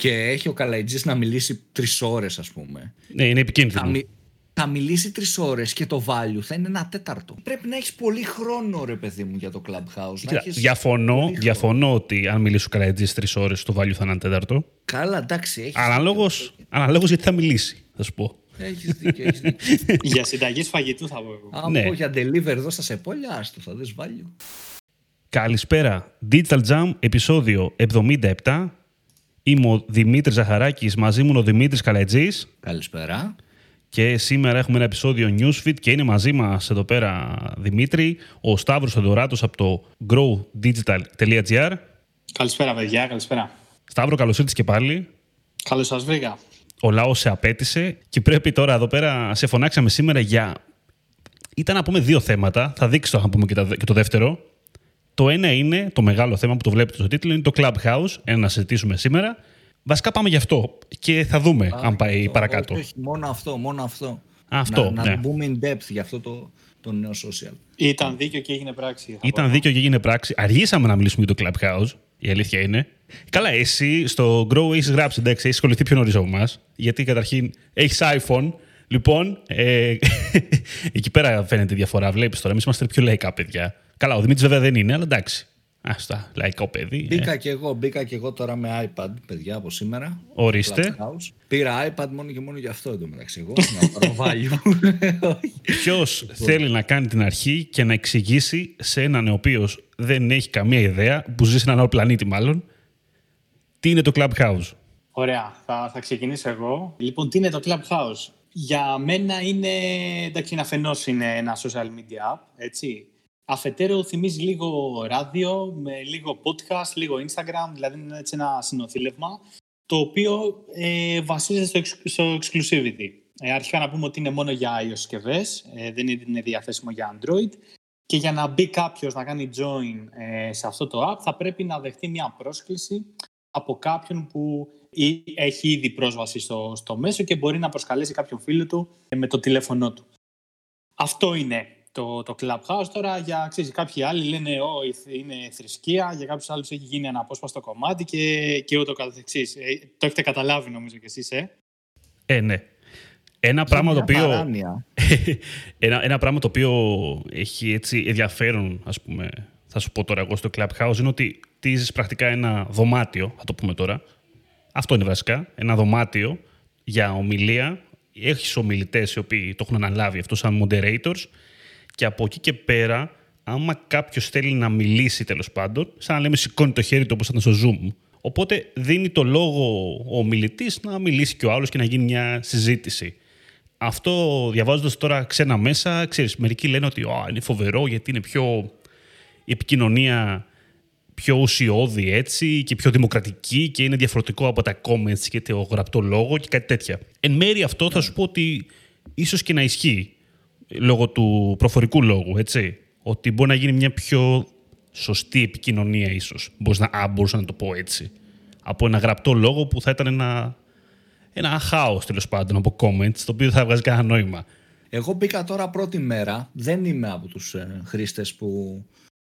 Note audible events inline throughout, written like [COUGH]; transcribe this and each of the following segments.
και έχει ο Καλαϊτζής να μιλήσει τρεις ώρες ας πούμε. Ναι, είναι επικίνδυνο. Θα, μι- θα μιλήσει τρεις ώρες και το value θα είναι ένα τέταρτο. Πρέπει να έχεις πολύ χρόνο ρε παιδί μου για το Clubhouse. Να Κοίτα, έχεις διαφωνώ, πολύ χρόνο. διαφωνώ ότι αν μιλήσω καλά έτσι τρεις ώρες το value θα είναι ένα τέταρτο. Καλά εντάξει. Έχεις Αναλόγως, αναλόγως γιατί θα μιλήσει, θα σου πω. Έχεις δίκιο, έχεις δίκιο. [LAUGHS] Για συνταγή φαγητού θα πω εγώ. Αν Ναι. πω για deliver εδώ στα σεπόλια, άστο, θα δεις value. Καλησπέρα. Digital Jam, επεισόδιο 77. Είμαι ο Δημήτρης Ζαχαράκης, μαζί μου είναι ο Δημήτρης Καλετζής Καλησπέρα. και σήμερα έχουμε ένα επεισόδιο Newsfeed και είναι μαζί μας εδώ πέρα Δημήτρη, ο Σταύρος Θεοδωράτος από το growdigital.gr. Καλησπέρα, παιδιά, καλησπέρα. Σταύρο, καλώς ήρθες και πάλι. Καλώς σας βρήκα. Ο λαός σε απέτησε και πρέπει τώρα εδώ πέρα, σε φωνάξαμε σήμερα για... Ήταν να πούμε δύο θέματα, θα δείξεις το να πούμε και, τα- και το δεύτερο. Το ένα είναι, το μεγάλο θέμα που το βλέπετε στο τίτλο, είναι το Clubhouse, ένα να συζητήσουμε σήμερα. Βασικά πάμε γι' αυτό και θα δούμε αν πάει Αυτό, παρακάτω. Όχι, όχι, μόνο αυτό, μόνο αυτό. Αυτό, να, ναι. να μπούμε in depth για αυτό το, το νέο social. Ήταν δίκιο και έγινε πράξη. θα Ήταν πω. δίκιο και έγινε πράξη. Αργήσαμε να μιλήσουμε για το Clubhouse, η αλήθεια είναι. Καλά, εσύ στο Grow έχει γράψει, εντάξει, έχεις ασχοληθεί πιο νωρίς από εμάς. Γιατί καταρχήν έχεις iPhone. Λοιπόν, ε, [LAUGHS] εκεί πέρα φαίνεται η διαφορά. Βλέπεις τώρα, εμείς είμαστε πιο λαϊκά παιδιά. Καλά, ο Δημήτρης βέβαια δεν είναι, αλλά εντάξει. Άστα, λαϊκό παιδί. ε. Μπήκα και εγώ, μπήκα και εγώ τώρα με iPad, παιδιά, από σήμερα. Ορίστε. Clubhouse. Πήρα iPad μόνο και μόνο για αυτό εντωμεταξύ εγώ, [LAUGHS] να πάρω value. Όχι. Ποιος θέλει να κάνει την αρχή και να εξηγήσει σε έναν ο οποίος δεν έχει καμία ιδέα, που ζει σε έναν άλλο πλανήτη μάλλον, τι είναι το Clubhouse; Ωραία, θα, θα ξεκινήσω εγώ. Λοιπόν, τι είναι το Clubhouse; Για μένα είναι, εντάξει, είναι αφενός είναι ένα social media app, έτσι. Αφετέρου θυμίζει λίγο ράδιο, με λίγο podcast, λίγο Instagram, δηλαδή είναι έτσι ένα συνοθήλευμα, το οποίο ε, βασίζεται στο, εξ- στο exclusivity. Ε, αρχικά να πούμε ότι είναι μόνο για iOS συσκευές, ε, δεν είναι διαθέσιμο για Android. Και για να μπει κάποιος να κάνει join ε, σε αυτό το app, θα πρέπει να δεχτεί μια πρόσκληση από κάποιον που ή- έχει ήδη πρόσβαση στο, στο μέσο και μπορεί να προσκαλέσει κάποιον φίλο του ε, με το τηλέφωνό του. Αυτό είναι το, το Clubhouse. Τώρα για ξέρεις, κάποιοι άλλοι λένε «Ω, η θ- είναι θρησκεία», για κάποιους άλλους έχει γίνει ένα απόσπαστο κομμάτι και, και ούτω καθεξής. Ε, το έχετε καταλάβει νομίζω κι εσείς, ε; Ε, ναι. Ένα πράγμα το Μια οποίο. παράνοια. [LAUGHS] ένα, ένα πράγμα το οποίο έχει έτσι ενδιαφέρον, ας πούμε, θα σου πω τώρα εγώ στο Clubhouse, είναι ότι τίζεις πρακτικά ένα δωμάτιο, θα το πούμε τώρα. Αυτό είναι βασικά, ένα δωμάτιο για ομιλία. Έχεις ομιλητές οι οποίοι το έχουν αναλάβει αυτό σαν moderators και από εκεί και πέρα, άμα κάποιος θέλει να μιλήσει τέλος πάντων, σαν να λέμε σηκώνει το χέρι του όπως ήταν στο Zoom. Οπότε δίνει το λόγο ο ομιλητής να μιλήσει και ο άλλος και να γίνει μια συζήτηση. Αυτό διαβάζοντας τώρα ξένα μέσα, ξέρεις, μερικοί λένε ότι «Α, είναι φοβερό γιατί είναι πιο η επικοινωνία πιο ουσιώδη έτσι και πιο δημοκρατική και είναι διαφορετικό από τα comments και το γραπτό λόγο και κάτι τέτοια. Εν μέρει αυτό θα σου πω ότι ίσως και να ισχύει λόγω του προφορικού λόγου, έτσι. Ότι μπορεί να γίνει μια πιο σωστή επικοινωνία ίσως. Μπορείς να, α, μπορούσα να το πω έτσι. Από ένα γραπτό λόγο που θα ήταν ένα, ένα χάος τέλος πάντων από comments, το οποίο δεν θα βγάζει κανένα νόημα. Εγώ μπήκα τώρα πρώτη μέρα. Δεν είμαι από τους ε, χρήστες που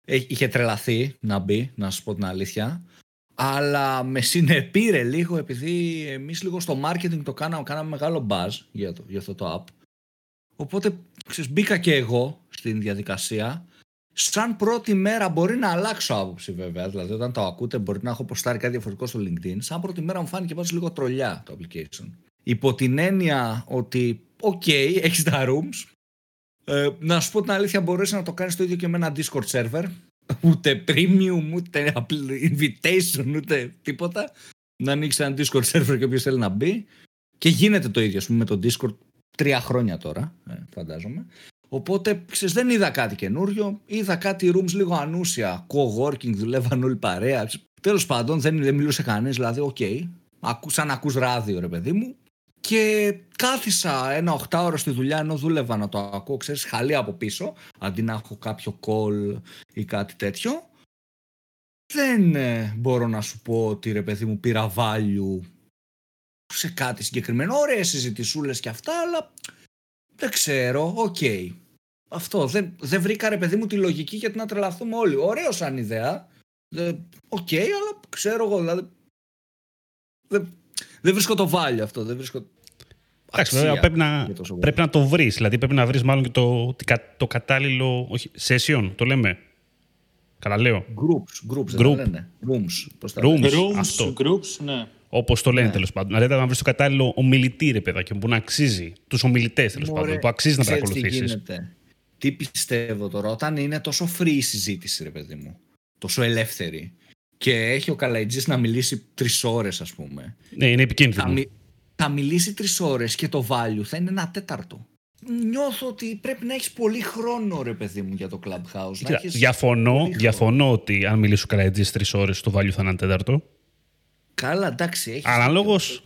ε, είχε τρελαθεί να μπει, να σας πω την αλήθεια. Αλλά με συνεπήρε λίγο επειδή εμείς λίγο στο marketing το κάναμε, κάναμε μεγάλο buzz για, το, για αυτό το app. Οπότε ξέρεις, μπήκα και εγώ στην διαδικασία. Σαν πρώτη μέρα μπορεί να αλλάξω άποψη βέβαια. Δηλαδή όταν το ακούτε μπορεί να έχω ποστάρει κάτι διαφορετικό στο LinkedIn. Σαν πρώτη μέρα μου φάνηκε πάντως λίγο τρολιά το application. Υπό την έννοια ότι οκ, έχεις τα rooms. Ε, να σου πω την αλήθεια μπορείς να το κάνεις το ίδιο και με ένα Discord server. Ούτε premium, ούτε απλ- invitation, ούτε τίποτα. Να ανοίξεις ένα Discord server και όποιος θέλει να μπει. Και γίνεται το ίδιο, ας πούμε, με το Discord τρία χρόνια τώρα, ε, φαντάζομαι. Οπότε, ξέρεις, δεν είδα κάτι καινούριο. Είδα κάτι rooms λίγο ανούσια. Co-working, δουλεύαν όλοι παρέα. Τέλος πάντων, δεν, δεν μιλούσε κανείς, δηλαδή, οκ. Ακού, σαν να ακούς ράδιο, ρε παιδί μου. Και κάθισα ένα οχτάωρο στη δουλειά ενώ δούλευα να το ακούω, ξέρεις, χαλί από πίσω, αντί να έχω κάποιο call ή κάτι τέτοιο. Δεν ε, μπορώ να σου πω ότι ρε παιδί μου πήρα value σε κάτι συγκεκριμένο. Ωραίες συζητησούλες και αυτά, αλλά δεν ξέρω, οκ. Αυτό, δεν, δεν βρήκα ρε παιδί μου τη λογική γιατί να τρελαθούμε όλοι. Ωραίο σαν ιδέα, Ε, οκ, αλλά ξέρω εγώ, δηλαδή δεν, δεν βρίσκω το value αυτό. Δεν βρίσκω Εντάξει, βέβαια πρέπει να, πρέπει να το βρεις. Δηλαδή πρέπει να βρεις μάλλον και το, το κατάλληλο. Όχι, session, το λέμε. Καλά λέω. Groups, groups, Group. λένε. Rooms. Rooms, rooms αυτό. groups, ναι. Όπως το λένε ναι. τέλος πάντων. Δηλαδή να βρεις το κατάλληλο ομιλητή, ρε παιδάκι, που να αξίζει. Τους ομιλητές τέλος πάντων, που αξίζει να παρακολουθήσεις. Τι πιστεύω τώρα, όταν είναι τόσο free η συζήτηση, ρε παιδί μου, τόσο ελεύθερη, και έχει ο Καλαϊτζής να μιλήσει τρεις ώρες, ας πούμε. Ναι, είναι επικίνδυνο. Θα, μι... θα μιλήσει τρεις ώρες και το value θα είναι ένα τέταρτο. Νιώθω ότι πρέπει να έχεις πολύ χρόνο, ρε παιδί μου, για το Clubhouse. Κοίτα, διαφωνώ, διαφωνώ ότι αν μιλήσει ο Καλαϊτζής τρεις ώρες, το value θα είναι ένα τέταρτο. Καλά, εντάξει. Αναλόγως,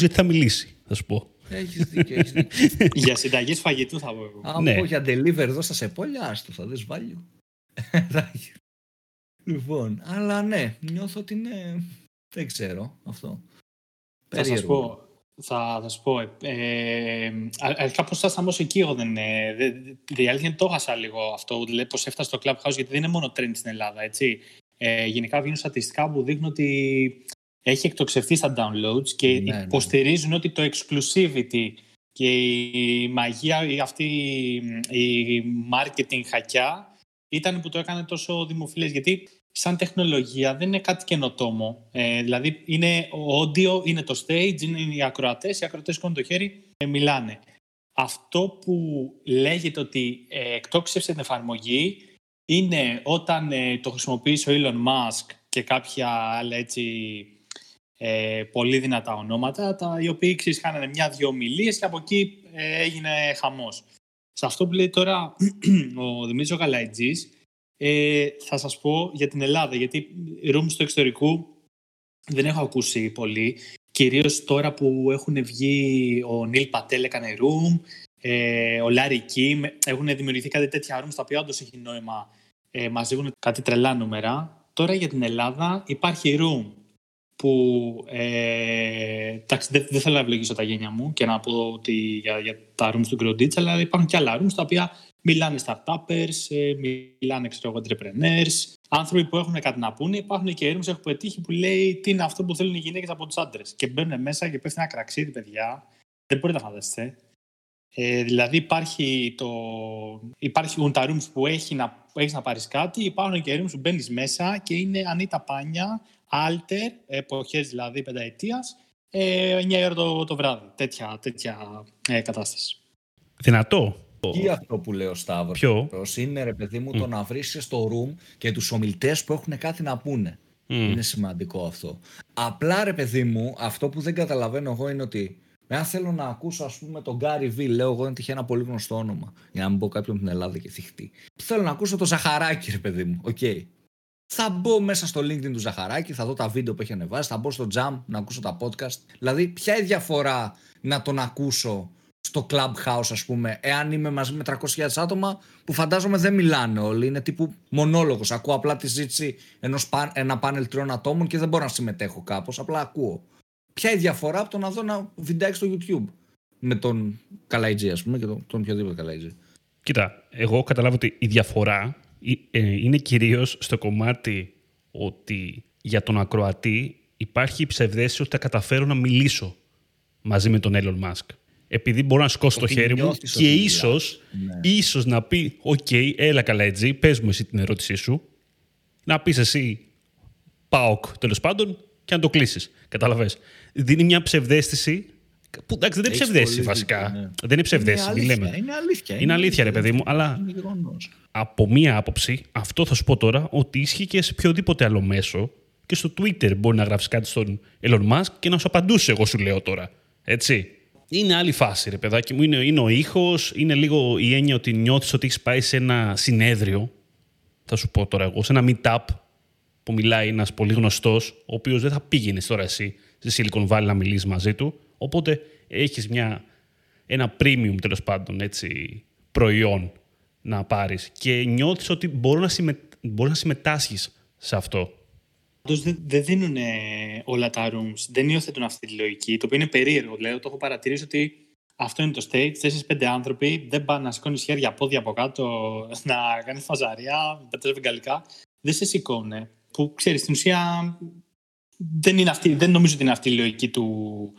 γιατί θα μιλήσει, θα σου πω. Έχεις δίκιο, έχεις δίκιο. [LAUGHS] για συνταγή φαγητού θα πω εγώ. Αν ναι. πω για deliver εδώ στα Σεπόλια, άστο, θα δεις value. [LAUGHS] λοιπόν, αλλά ναι, νιώθω ότι είναι... Δεν ξέρω αυτό. Θα σας πω, θα, θα σου πω, ε, ε, κάπως φτάσαμε ως εκεί εγώ δεν, ε, δε, αλήθεια το έχασα λίγο αυτό, δηλαδή πώς έφτασε στο Clubhouse, γιατί δεν είναι μόνο trend στην Ελλάδα, έτσι. Ε, γενικά βγαίνουν στατιστικά που δείχνουν ότι έχει εκτοξευθεί στα downloads και ναι, ναι, ναι. υποστηρίζουν ότι το exclusivity και η μαγεία, η αυτή η marketing χακιά ήταν που το έκανε τόσο δημοφιλές. Γιατί σαν τεχνολογία δεν είναι κάτι καινοτόμο. Ε, δηλαδή είναι ο audio, είναι το stage, είναι οι ακροατές, οι ακροατές σηκώνουν το χέρι, ε, μιλάνε. Αυτό που λέγεται ότι ε, εκτόξευσε την εφαρμογή είναι όταν ε, το χρησιμοποιήσει ο Elon Musk και κάποια άλλα έτσι ε, πολύ δυνατά ονόματα, τα, οι οποίοι ξεσχάνανε μια-δυο ομιλίες και από εκεί ε, έγινε χαμός. Σε αυτό που λέει τώρα [CLEARS THROAT] ο Δημήτρης Γαλαϊτζής, ε, θα σας πω για την Ελλάδα, γιατί rooms του εξωτερικού δεν έχω ακούσει πολύ. Κυρίως τώρα που έχουν βγει ο Νίλ Πατέλ έκανε room, ε, ο Λάρι Κιμ, έχουν δημιουργηθεί κάτι τέτοια rooms τα οποία όντως έχει νόημα, ε, μαζεύουν κάτι τρελά νούμερα. Τώρα για την Ελλάδα υπάρχει room που ε, δεν, δεν θέλω να ευλογήσω τα γένια μου και να πω ότι για, για τα rooms του Grow αλλά υπάρχουν και άλλα rooms τα οποία μιλάνε startuppers, ε, μιλάνε ξέρω, entrepreneurs, άνθρωποι που έχουν κάτι να πούνε. Υπάρχουν και rooms που έχω πετύχει που λέει τι είναι αυτό που θέλουν οι γυναίκες από τους άντρες. Και μπαίνουν μέσα και πέφτει ένα κραξίδι, παιδιά. Δεν μπορείτε να φανταστείτε. Ε, δηλαδή υπάρχει το... υπάρχουν τα rooms που έχει να, έχεις να πάρεις κάτι, υπάρχουν και rooms που μπαίνεις μέσα και είναι ανήτα πάνια, alter, εποχές δηλαδή πενταετίας, ε, 9 ώρα το, το βράδυ. Τέτοια, τέτοια ε, κατάσταση. Δυνατό. Τι αυτό που λέει ο Σταύρος; Ποιο; Είναι ρε παιδί μου το να βρει στο room και τους ομιλητές που έχουν κάτι να πούνε. Είναι σημαντικό αυτό. Απλά ρε παιδί μου, αυτό που δεν καταλαβαίνω εγώ είναι ότι Εάν θέλω να ακούσω, ας πούμε, τον Γκάρι Βι, λέω εγώ ότι είχε ένα πολύ γνωστό όνομα. Για να μην πω κάποιον από την Ελλάδα και θυχτεί. Θέλω να ακούσω το Ζαχαράκι, ρε παιδί μου. Ok. Okay. Θα μπω μέσα στο LinkedIn του Ζαχαράκη, θα δω τα βίντεο που έχει ανεβάσει, θα μπω στο Jam να ακούσω τα podcast. Δηλαδή, ποια είναι η διαφορά να τον ακούσω στο Clubhouse, ας πούμε, εάν είμαι μαζί με 300.000 άτομα που φαντάζομαι δεν μιλάνε όλοι. Είναι τύπου μονόλογος. Ακούω απλά τη συζήτηση ενός ένα πάνελ τριών ατόμων και δεν μπορώ να συμμετέχω κάπως. Απλά ακούω ποια η διαφορά από το να δω ένα βιντεάκι στο YouTube με τον Καλαϊτζή, ας πούμε, και τον, τον οποιοδήποτε Καλαϊτζή. Κοίτα, εγώ καταλαβαίνω ότι η διαφορά ε, είναι κυρίως στο κομμάτι ότι για τον ακροατή υπάρχει η ψευδαίσθηση ότι θα καταφέρω να μιλήσω μαζί με τον Elon Musk. Επειδή μπορώ να σηκώσω το χέρι μου και ίσως ναι. ίσως να πει «Ok, okay, έλα καλά έτσι, πες μου εσύ την ερώτησή σου». Να πεις εσύ «ΠΑΟΚ» τέλος πάντων και να το κλείσεις. Κατάλαβε. Δίνει μια ψευδέστηση. Που εντάξει, δεν είναι ψευδέστηση βασικά. Ναι. Δεν είναι ψευδέστηση. Είναι αλήθεια, είναι αλήθεια. Είναι, αλήθεια, ρε παιδί μου. Αλλά από μία άποψη, αυτό θα σου πω τώρα, ότι ίσχυε και σε οποιοδήποτε άλλο μέσο και στο Twitter μπορεί να γράψεις κάτι στον Elon Musk και να σου απαντούσε, εγώ σου λέω τώρα. Έτσι. Είναι άλλη φάση, ρε παιδάκι μου. Είναι, είναι ο ήχος, είναι λίγο η έννοια ότι νιώθεις ότι έχεις πάει σε ένα συνέδριο. Θα σου πω τώρα εγώ, σε ένα meetup που μιλάει ένας πολύ γνωστός, ο οποίος δεν θα πήγαινες τώρα εσύ στη Silicon Valley να μιλήσεις μαζί του. Οπότε έχεις ένα premium τέλος πάντων έτσι, προϊόν να πάρεις και νιώθεις ότι μπορεί να, συμμε, να συμμετάσχεις σε αυτό. δεν δε δίνουν όλα τα rooms, δεν υιοθετούν αυτή τη λογική, το οποίο είναι περίεργο. Δηλαδή, το έχω παρατηρήσει ότι αυτό είναι το stage, τέσσερι-πέντε άνθρωποι δεν πάνε να σηκώνεις χέρια, πόδια από κάτω, [LAUGHS] να κάνεις φαζαρία, πετρεύει γαλλικά. Δεν σε σηκώνουν που ξέρεις στην ουσία δεν, είναι αυτή, δεν νομίζω ότι είναι αυτή η λογική του,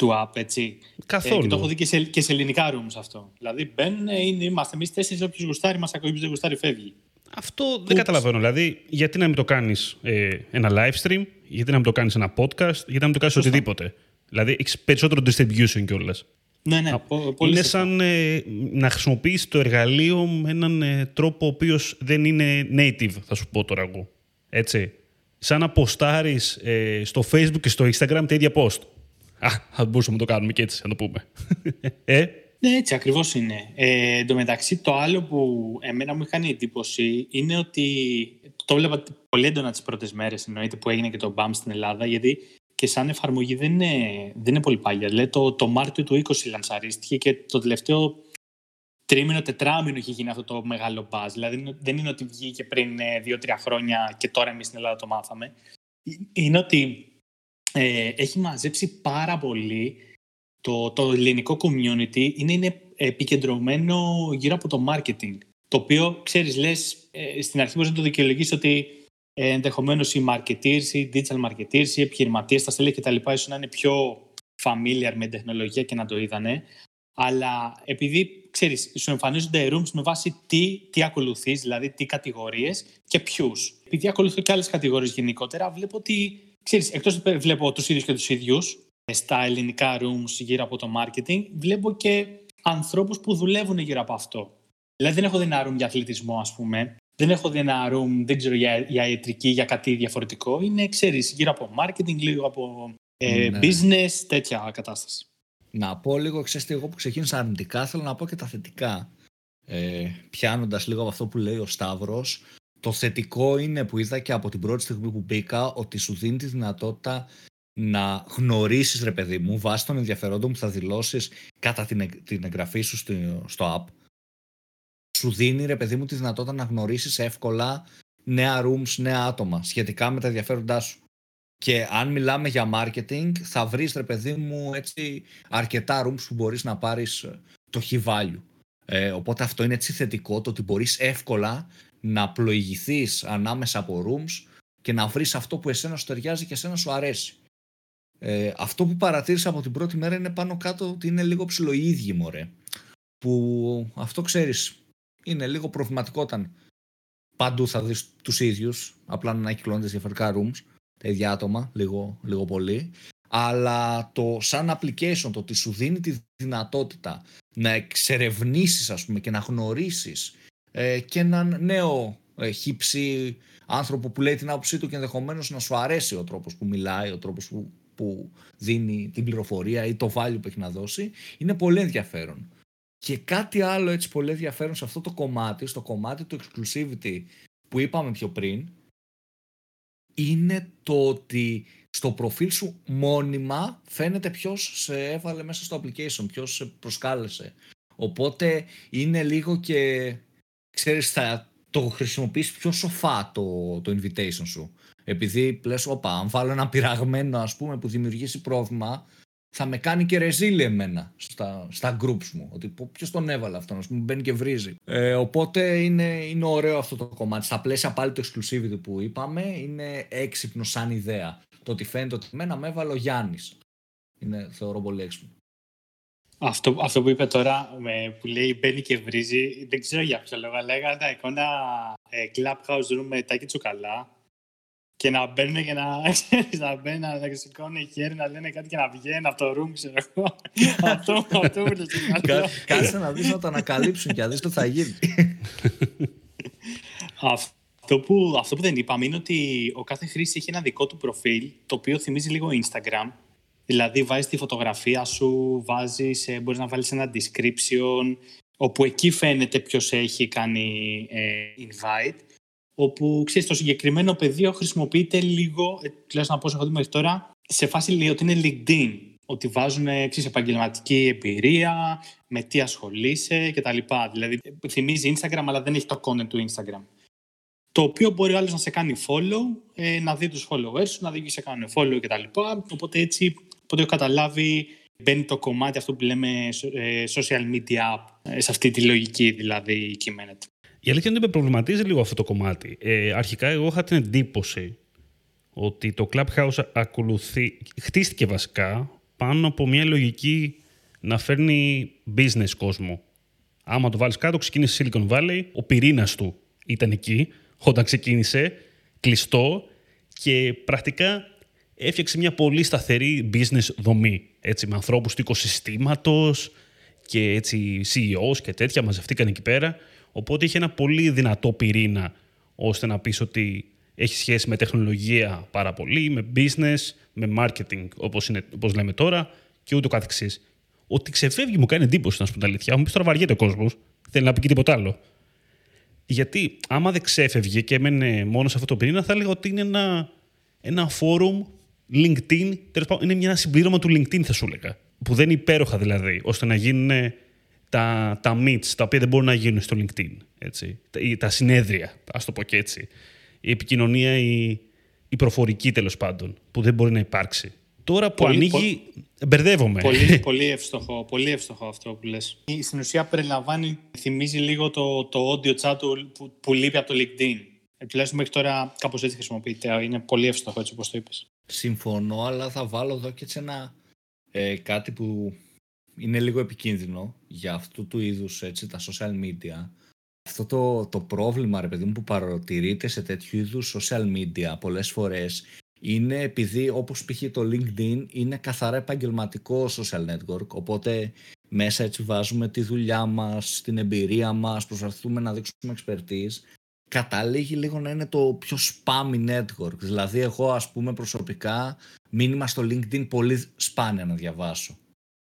του app, έτσι. Καθόλου. Ε, και το έχω δει και σε, και σε ελληνικά rooms αυτό. Δηλαδή μπαίνουν, είναι, είμαστε εμείς τέσσερις, όποιος γουστάρει μας ακούει, όποιος δεν γουστάρει φεύγει. Αυτό δεν καταλαβαίνω. Δηλαδή, γιατί να μην το κάνεις ε, ένα live stream, γιατί να μην το κάνεις ένα podcast, γιατί να μην το κάνεις οτιδήποτε. Δηλαδή, έχεις περισσότερο distribution κιόλας. Ναι, ναι, πολύ Είναι σαν ε, να χρησιμοποιήσει το εργαλείο με έναν ε, τρόπο ο οποίος δεν είναι native, θα σου πω τώρα εγώ. Έτσι. Σαν να ποστάρεις ε, στο Facebook και στο Instagram τα ίδια post. Α, θα μπορούσαμε να το κάνουμε και έτσι, να το πούμε. ε, ναι, έτσι ακριβώς είναι. Ε, εν τω μεταξύ, το άλλο που εμένα μου κάνει εντύπωση είναι ότι το έβλεπα πολύ έντονα τις πρώτες μέρες, εννοείται που έγινε και το BAM στην Ελλάδα, γιατί και σαν εφαρμογή δεν είναι, δεν είναι πολύ παλιά. Λέει το, το Μάρτιο του 20 λανσαρίστηκε και το τελευταίο τρίμηνο, τετράμινο είχε γίνει αυτό το μεγάλο buzz. Δηλαδή δεν είναι ότι βγήκε πριν ε, δύο-τρία χρόνια και τώρα εμείς στην Ελλάδα το μάθαμε. Ε, είναι ότι ε, έχει μαζέψει πάρα πολύ το, το ελληνικό community είναι, είναι επικεντρωμένο γύρω από το marketing. Το οποίο, ξέρεις, λες, ε, στην αρχή μπορείς να το δικαιολογήσει ότι ε, ενδεχομένως οι marketers, οι digital marketers, οι επιχειρηματίες, τα στέλνει κτλ. ίσως να είναι πιο familiar με τεχνολογία και να το είδανε. Αλλά επειδή ξέρεις, σου εμφανίζονται rooms με βάση τι, τι ακολουθείς, δηλαδή τι κατηγορίες και ποιους. Επειδή ακολουθώ και άλλες κατηγορίες γενικότερα, βλέπω ότι. Ξέρεις, εκτός βλέπω τους ίδιους και τους ίδιους ε, στα ελληνικά rooms γύρω από το marketing, βλέπω και ανθρώπους που δουλεύουν γύρω από αυτό. Δηλαδή δεν έχω δει ένα room για αθλητισμό, ας πούμε, δεν έχω δει ένα room, δεν ξέρω, για, για ιατρική, για κάτι διαφορετικό. Είναι, ξέρεις, γύρω από marketing, λίγο από ε, ναι. business, τέτοια κατάσταση. Να πω λίγο, ξέρετε, εγώ που ξεκίνησα αρνητικά, θέλω να πω και τα θετικά. Ε, πιάνοντας λίγο από αυτό που λέει ο Σταύρος, το θετικό είναι που είδα και από την πρώτη στιγμή που μπήκα ότι σου δίνει τη δυνατότητα να γνωρίσεις ρε παιδί μου βάσει των ενδιαφερόντων που θα δηλώσεις κατά την, την εγγραφή σου στο, στο app σου δίνει ρε παιδί μου τη δυνατότητα να γνωρίσεις εύκολα νέα rooms, νέα άτομα σχετικά με τα ενδιαφέροντά σου. Και αν μιλάμε για marketing, θα βρεις ρε παιδί μου έτσι αρκετά rooms που μπορείς να πάρεις ε, το high value. Ε, οπότε αυτό είναι έτσι θετικό, το ότι μπορείς εύκολα να πλοηγηθείς ανάμεσα από rooms και να βρεις αυτό που εσένα σου ταιριάζει και εσένα σου αρέσει. Ε, αυτό που παρατήρησα από την πρώτη μέρα είναι πάνω κάτω ότι είναι λίγο ψηλοίδγι μωρέ. Που αυτό ξέρεις, είναι λίγο προβληματικό όταν παντού θα δεις τους ίδιους, απλά να κυκλώνεις διαφορετικά rooms, τα ίδια άτομα, λίγο, λίγο πολύ. Αλλά το σαν application, το ότι σου δίνει τη δυνατότητα να εξερευνήσεις ας πούμε και να γνωρίσεις ε, και έναν νέο ε, χύψη άνθρωπο που λέει την άποψή του και ενδεχομένως να σου αρέσει ο τρόπος που μιλάει, ο τρόπος που, που δίνει την πληροφορία ή το value που έχει να δώσει, είναι πολύ ενδιαφέρον. Και κάτι άλλο έτσι πολύ ενδιαφέρον σε αυτό το κομμάτι, στο κομμάτι του exclusivity που είπαμε πιο πριν, είναι το ότι στο προφίλ σου μόνιμα φαίνεται ποιος σε έβαλε μέσα στο application, ποιος σε προσκάλεσε. Οπότε είναι λίγο και, ξέρεις, θα το χρησιμοποιείς πιο σοφά το, το invitation σου. Επειδή λες, όπα, αν βάλω ένα πειραγμένο ας πούμε που δημιουργήσει πρόβλημα, θα με κάνει και ρεζίλη εμένα στα, στα groups μου. Ότι ποιος τον έβαλε αυτό, ας πούμε, μπαίνει και βρίζει. Ε, οπότε είναι, είναι ωραίο αυτό το κομμάτι. Στα πλαίσια πάλι το exclusivity που είπαμε, είναι έξυπνο σαν ιδέα. Το ότι φαίνεται ότι εμένα με έβαλε ο Γιάννης. Είναι, θεωρώ πολύ έξυπνο. Αυτό, αυτό που είπε τώρα, με, που λέει μπαίνει και βρίζει, δεν ξέρω για ποιο λόγο, αλλά έκανα εικόνα ε, clubhouse room με τάκι τσουκαλά και να μπαίνουν και να, [LAUGHS] να μπαίνουν, να σηκώνουν χέρι, να λένε κάτι και να βγαίνουν από το room, ξέρω εγώ. [LAUGHS] αυτό, αυτό που Κάτσε να δεις να το ανακαλύψουν και να δεις τι θα γίνει. αυτό, που, αυτό που δεν είπαμε είναι ότι ο κάθε χρήστη έχει ένα δικό του προφίλ, το οποίο θυμίζει λίγο Instagram. Δηλαδή βάζεις τη φωτογραφία σου, βάζεις, ε, μπορείς να βάλεις ένα description, όπου εκεί φαίνεται ποιος έχει κάνει ε, invite όπου ξέρεις, το συγκεκριμένο πεδίο χρησιμοποιείται λίγο, ε, τουλάχιστον από όσο έχω δει μέχρι τώρα, σε φάση λέει ότι είναι LinkedIn. Ότι βάζουν ξέρεις, επαγγελματική εμπειρία, με τι ασχολείσαι κτλ. Δηλαδή θυμίζει Instagram, αλλά δεν έχει το content του Instagram. Το οποίο μπορεί ο άλλος να σε κάνει follow, ε, να δει τους followers σου, να δει και σε κάνουν follow κτλ. Οπότε έτσι, οπότε έχω καταλάβει, μπαίνει το κομμάτι αυτό που λέμε ε, social media σε αυτή τη λογική δηλαδή κείμενεται. Η αλήθεια είναι ότι με προβληματίζει λίγο αυτό το κομμάτι. Ε, αρχικά, εγώ είχα την εντύπωση ότι το Clubhouse ακολουθεί, χτίστηκε βασικά πάνω από μια λογική να φέρνει business κόσμο. Άμα το βάλεις κάτω, ξεκίνησε Silicon Valley, ο πυρήνας του ήταν εκεί όταν ξεκίνησε, κλειστό και πρακτικά έφτιαξε μια πολύ σταθερή business δομή. Έτσι, με ανθρώπους του οικοσυστήματος και έτσι CEOs και τέτοια μαζευτήκαν εκεί πέρα. Οπότε είχε ένα πολύ δυνατό πυρήνα ώστε να πεις ότι έχει σχέση με τεχνολογία πάρα πολύ, με business, με marketing όπως, είναι, όπως λέμε τώρα και ούτω καθεξής. Ότι ξεφεύγει μου κάνει εντύπωση να σου πω την αλήθεια. Μου πεις τώρα βαριέται ο κόσμος. Θέλει να πει και τίποτα άλλο. Γιατί άμα δεν ξέφευγε και έμενε μόνος σε αυτό το πυρήνα, θα έλεγα ότι είναι ένα, ένα forum LinkedIn. Τέλος πάντων, είναι ένα συμπλήρωμα του LinkedIn, θα σου έλεγα. Που δεν είναι υπέροχα δηλαδή, ώστε να γίνουν τα, τα meets, τα οποία δεν μπορούν να γίνουν στο LinkedIn. Έτσι. Τα, τα συνέδρια, ας το πω και έτσι. Η επικοινωνία, η, η προφορική τέλος πάντων, που δεν μπορεί να υπάρξει. Τώρα που πολύ, ανοίγει, πο... μπερδεύομαι. Πολύ, [LAUGHS] πολύ, εύστοχο, πολύ εύστοχο αυτό που λες. Στην ουσία περιλαμβάνει, θυμίζει λίγο το, το audio chat που, που λείπει από το LinkedIn. Ε, τουλάχιστον μέχρι τώρα κάπως έτσι χρησιμοποιείται. Είναι πολύ εύστοχο έτσι όπως το είπες. Συμφωνώ, αλλά θα βάλω εδώ και έτσι ένα ε, κάτι που είναι λίγο επικίνδυνο για αυτού του είδους έτσι, τα social media. Αυτό το, το πρόβλημα, ρε παιδί μου, που παρατηρείται σε τέτοιου είδους social media πολλές φορές είναι επειδή όπως π.χ. το LinkedIn είναι καθαρά επαγγελματικό social network οπότε μέσα έτσι βάζουμε τη δουλειά μας, την εμπειρία μας, προσπαθούμε να δείξουμε expertise καταλήγει λίγο να είναι το πιο spammy network. Δηλαδή εγώ ας πούμε προσωπικά μήνυμα στο LinkedIn πολύ σπάνια να διαβάσω.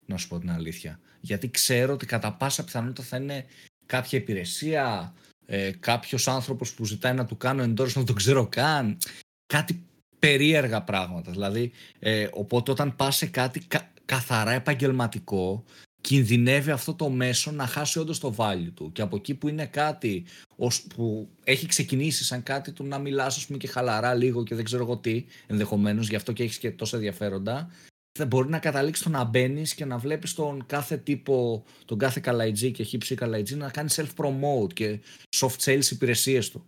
Να σου πω την αλήθεια. Γιατί ξέρω ότι κατά πάσα πιθανότητα θα είναι κάποια υπηρεσία, ε, κάποιος άνθρωπος που ζητάει να του κάνω εντός να τον ξέρω καν. Κάτι περίεργα πράγματα. Δηλαδή, ε, οπότε όταν πας σε κάτι καθαρά επαγγελματικό, κινδυνεύει αυτό το μέσο να χάσει όντως το value του. Και από εκεί που είναι κάτι που έχει ξεκινήσει σαν κάτι του να μιλάς ας πούμε και χαλαρά λίγο και δεν ξέρω εγώ τι ενδεχομένως, γι' αυτό και έχεις και τόσα ενδιαφέροντα, θα μπορεί να καταλήξεις το να μπαίνεις και να βλέπεις τον κάθε τύπο, τον κάθε καλαϊτζή και χύψη καλαϊτζή να κάνει self-promote και soft sales υπηρεσίες του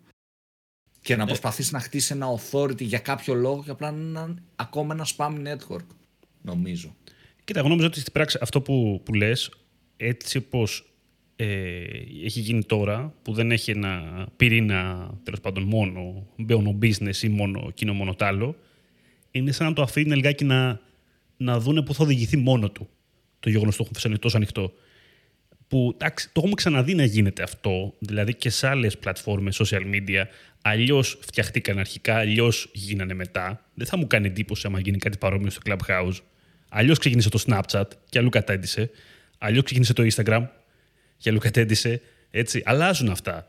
και να ε. προσπαθήσει να χτίσεις ένα authority για κάποιο λόγο και απλά να είναι ακόμα ένα spam network, νομίζω. Κοίτα, εγώ νομίζω ότι στην πράξη αυτό που, που λες, έτσι όπως ε, έχει γίνει τώρα, που δεν έχει ένα πυρήνα τέλος πάντων μόνο, μόνο business ή μόνο κοινό μόνο τάλο, είναι σαν να το αφήνει λιγάκι να, να δούνε που θα οδηγηθεί μόνο του το γεγονός ότι το έχουν τόσο ανοιχτό. Που εντάξει, το έχουμε ξαναδεί να γίνεται αυτό, δηλαδή και σε άλλες πλατφόρμες social media, αλλιώς φτιαχτήκαν αρχικά, αλλιώς γίνανε μετά. Δεν θα μου κάνει εντύπωση άμα γίνει κάτι παρόμοιο στο Clubhouse. Αλλιώς ξεκίνησε το Snapchat και αλλού κατέντησε. Αλλιώς ξεκίνησε το Instagram και αλλού κατέντησε. Έτσι. Αλλάζουν αυτά.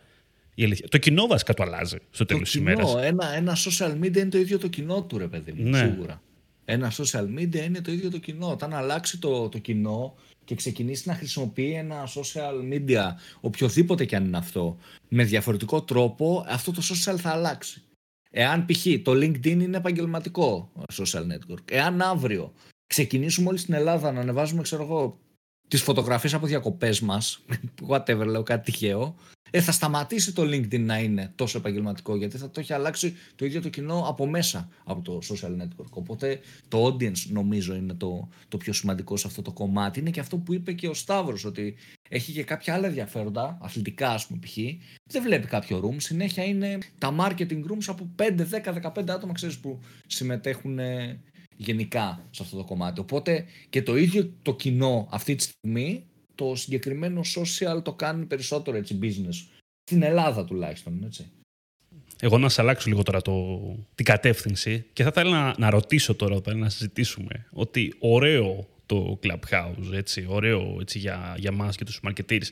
Η Το κοινό βασικά το αλλάζει στο τέλος της ημέρας. Ένα, ένα social media είναι το ίδιο το κοινό του, ρε παιδί μου. Ναι. Σίγουρα. Ένα social media είναι το ίδιο το κοινό. Όταν αλλάξει το, το κοινό και ξεκινήσει να χρησιμοποιεί ένα social media, οποιοδήποτε και αν είναι αυτό, με διαφορετικό τρόπο, αυτό το social θα αλλάξει. Εάν π.χ. το LinkedIn είναι επαγγελματικό social network, εάν αύριο ξεκινήσουμε όλοι στην Ελλάδα να ανεβάζουμε, ξέρω εγώ, τις φωτογραφίες από διακοπές μας, [LAUGHS] whatever λέω κάτι τυχαίο, ε, θα σταματήσει το LinkedIn να είναι τόσο επαγγελματικό γιατί θα το έχει αλλάξει το ίδιο το κοινό από μέσα από το social network. Οπότε το audience νομίζω είναι το, το πιο σημαντικό σε αυτό το κομμάτι. Είναι και αυτό που είπε και ο Σταύρος ότι έχει και κάποια άλλα ενδιαφέροντα, αθλητικά ας πούμε π.χ. Δεν βλέπει κάποιο room, συνέχεια είναι τα marketing rooms από 5, 10, 15 άτομα ξέρεις που συμμετέχουν γενικά σε αυτό το κομμάτι. Οπότε και το ίδιο το κοινό αυτή τη στιγμή το συγκεκριμένο social το κάνει περισσότερο έτσι business. Στην Ελλάδα τουλάχιστον, έτσι. Εγώ να σα αλλάξω λίγο τώρα το, την κατεύθυνση και θα ήθελα να, να ρωτήσω τώρα πέρα να συζητήσουμε ότι ωραίο το Clubhouse, έτσι, ωραίο έτσι, για, για μας και τους marketeers.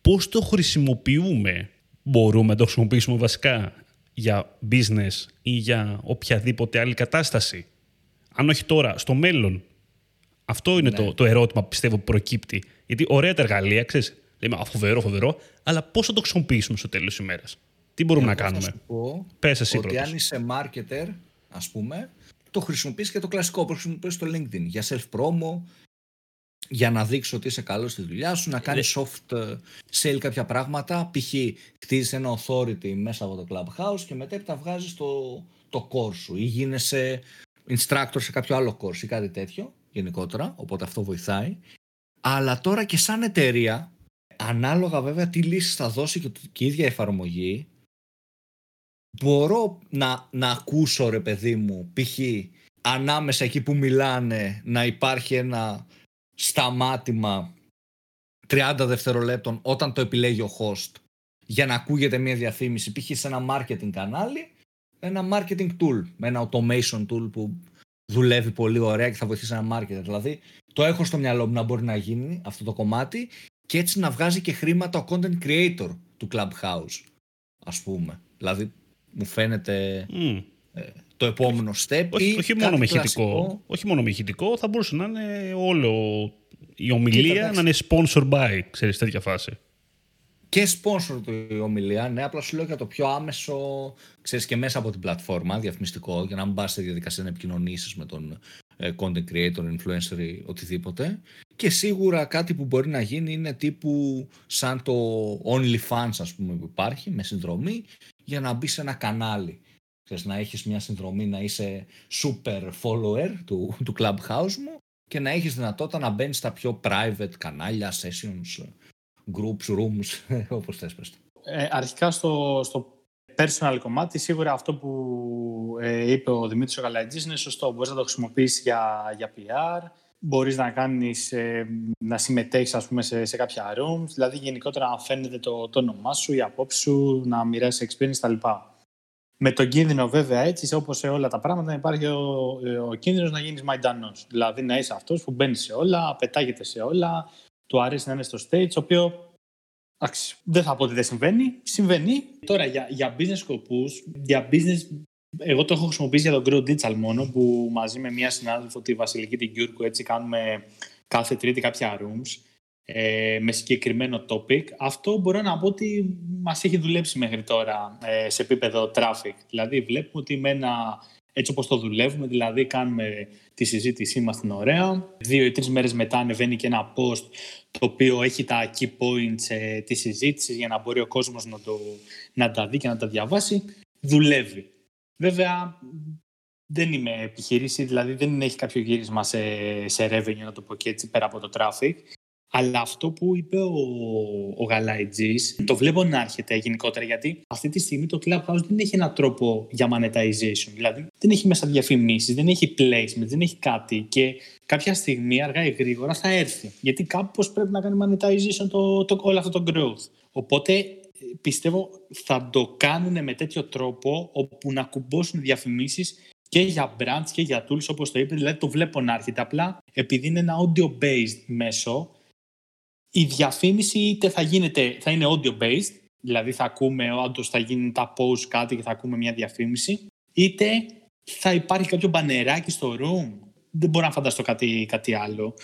Πώς το χρησιμοποιούμε, μπορούμε να το χρησιμοποιήσουμε βασικά για business ή για οποιαδήποτε άλλη κατάσταση; Αν όχι τώρα, στο μέλλον. Αυτό είναι ναι. το, το ερώτημα που πιστεύω που προκύπτει. Γιατί ωραία τα εργαλεία, ξέρεις, λέμε φοβερό, φοβερό, αλλά πώς θα το χρησιμοποιήσουμε στο τέλος της ημέρας; Τι μπορούμε να κάνουμε; Θα σου πω Πες εσύ ότι αν είσαι marketer, ας πούμε, το χρησιμοποιείς και το κλασικό που χρησιμοποιείς στο LinkedIn για self-promo, για να δείξει ότι είσαι καλός στη δουλειά σου, να κάνεις ε. soft ε, sale κάποια πράγματα. Π.χ. χτίζει ένα authority μέσα από το clubhouse και μετέπειτα βγάζεις το, το course σου ή γίνεσαι instructor σε κάποιο άλλο course ή κάτι τέτοιο γενικότερα, οπότε αυτό βοηθάει. Αλλά τώρα και σαν εταιρεία, ανάλογα βέβαια τι λύσεις θα δώσει και, και η ίδια εφαρμογή, μπορώ να, να ακούσω ρε παιδί μου, π.χ. ανάμεσα εκεί που μιλάνε να υπάρχει ένα σταμάτημα 30 δευτερολέπτων όταν το επιλέγει ο host για να ακούγεται μια διαφήμιση π.χ. σε ένα marketing κανάλι ένα marketing tool, με ένα automation tool που δουλεύει πολύ ωραία και θα βοηθήσει ένα marketer. Δηλαδή το έχω στο μυαλό μου να μπορεί να γίνει αυτό το κομμάτι και έτσι να βγάζει και χρήματα ο content creator του Clubhouse ας πούμε. Δηλαδή μου φαίνεται ε, το επόμενο step όχι, ή όχι, μόνο με ηχητικό, όχι μόνο με ηχητικό, θα μπορούσε να είναι όλο η ομιλία να είναι sponsor by, ξέρεις, τέτοια φάση. Και sponsor του η ομιλία, ναι, απλά σου λέω για το πιο άμεσο, ξέρεις, και μέσα από την πλατφόρμα, διαφημιστικό, για να μην πας στη διαδικασία να επικοινωνήσεις με τον ε, content creator, influencer ή οτιδήποτε. Και σίγουρα κάτι που μπορεί να γίνει είναι τύπου σαν το OnlyFans, ας πούμε, που υπάρχει, με συνδρομή, για να μπει σε ένα κανάλι. Ξέρεις, να έχεις μια συνδρομή, να είσαι super follower του, του Clubhouse μου και να έχεις δυνατότητα να μπαίνεις στα πιο private κανάλια, sessions, groups, rooms, [LAUGHS] όπως θες πες ε, αρχικά στο, στο personal κομμάτι, σίγουρα αυτό που ε, είπε ο Δημήτρης ο είναι σωστό. Μπορείς να το χρησιμοποιήσεις για, για PR, μπορείς να κάνεις, ε, να συμμετέχεις ας πούμε, σε, σε κάποια rooms, δηλαδή γενικότερα να φαίνεται το, το όνομά σου, η απόψη σου, να μοιράσει experience κτλ. Με τον κίνδυνο βέβαια έτσι, όπως σε όλα τα πράγματα, υπάρχει ο, ο κίνδυνος να γίνεις μαϊντανός. Δηλαδή να είσαι αυτός που μπαίνεις σε όλα, πετάγεται σε όλα, του αρέσει να είναι στο stage, το οποίο εντάξει, δεν θα πω ότι δεν συμβαίνει. Συμβαίνει. Τώρα για, για business σκοπούς, για business εγώ το έχω χρησιμοποιήσει για τον Grow Digital μόνο, που μαζί με μια συνάδελφο, τη Βασιλική την Κιούρκου, έτσι κάνουμε κάθε τρίτη κάποια rooms ε, με συγκεκριμένο topic. Αυτό μπορώ να πω ότι μας έχει δουλέψει μέχρι τώρα ε, σε επίπεδο traffic. Δηλαδή βλέπουμε ότι με ένα, έτσι όπως το δουλεύουμε, δηλαδή κάνουμε τη συζήτησή μας την ωραία. Δύο ή τρεις μέρες μετά ανεβαίνει και ένα post το οποίο έχει τα key points ε, της συζήτησης για να μπορεί ο κόσμος να, το, να τα δει και να τα διαβάσει. Δουλεύει. Βέβαια, δεν είμαι επιχείρηση, δηλαδή δεν έχει κάποιο γύρισμα σε, σε revenue, να το πω και έτσι, πέρα από το traffic. Αλλά αυτό που είπε ο, ο Γαλάιτζης, το βλέπω να έρχεται γενικότερα, γιατί αυτή τη στιγμή το Clubhouse δεν έχει έναν τρόπο για monetization. Δηλαδή, δεν έχει μέσα διαφημίσεις, δεν έχει placement, δεν έχει κάτι και κάποια στιγμή, αργά ή γρήγορα, θα έρθει. Γιατί κάπως πρέπει να κάνει monetization το, το, όλο αυτό το growth. Οπότε πιστεύω θα το κάνουν με τέτοιο τρόπο όπου να κουμπώσουν διαφημίσεις και για brands και για tools όπως το είπε, δηλαδή το βλέπω να έρχεται απλά επειδή είναι ένα audio-based μέσο η διαφήμιση είτε θα, γίνεται, θα είναι audio-based δηλαδή θα ακούμε, όντως θα γίνουν τα post κάτι και θα ακούμε μια διαφήμιση είτε θα υπάρχει κάποιο μπανεράκι στο room δεν μπορώ να φανταστώ κάτι, κάτι άλλο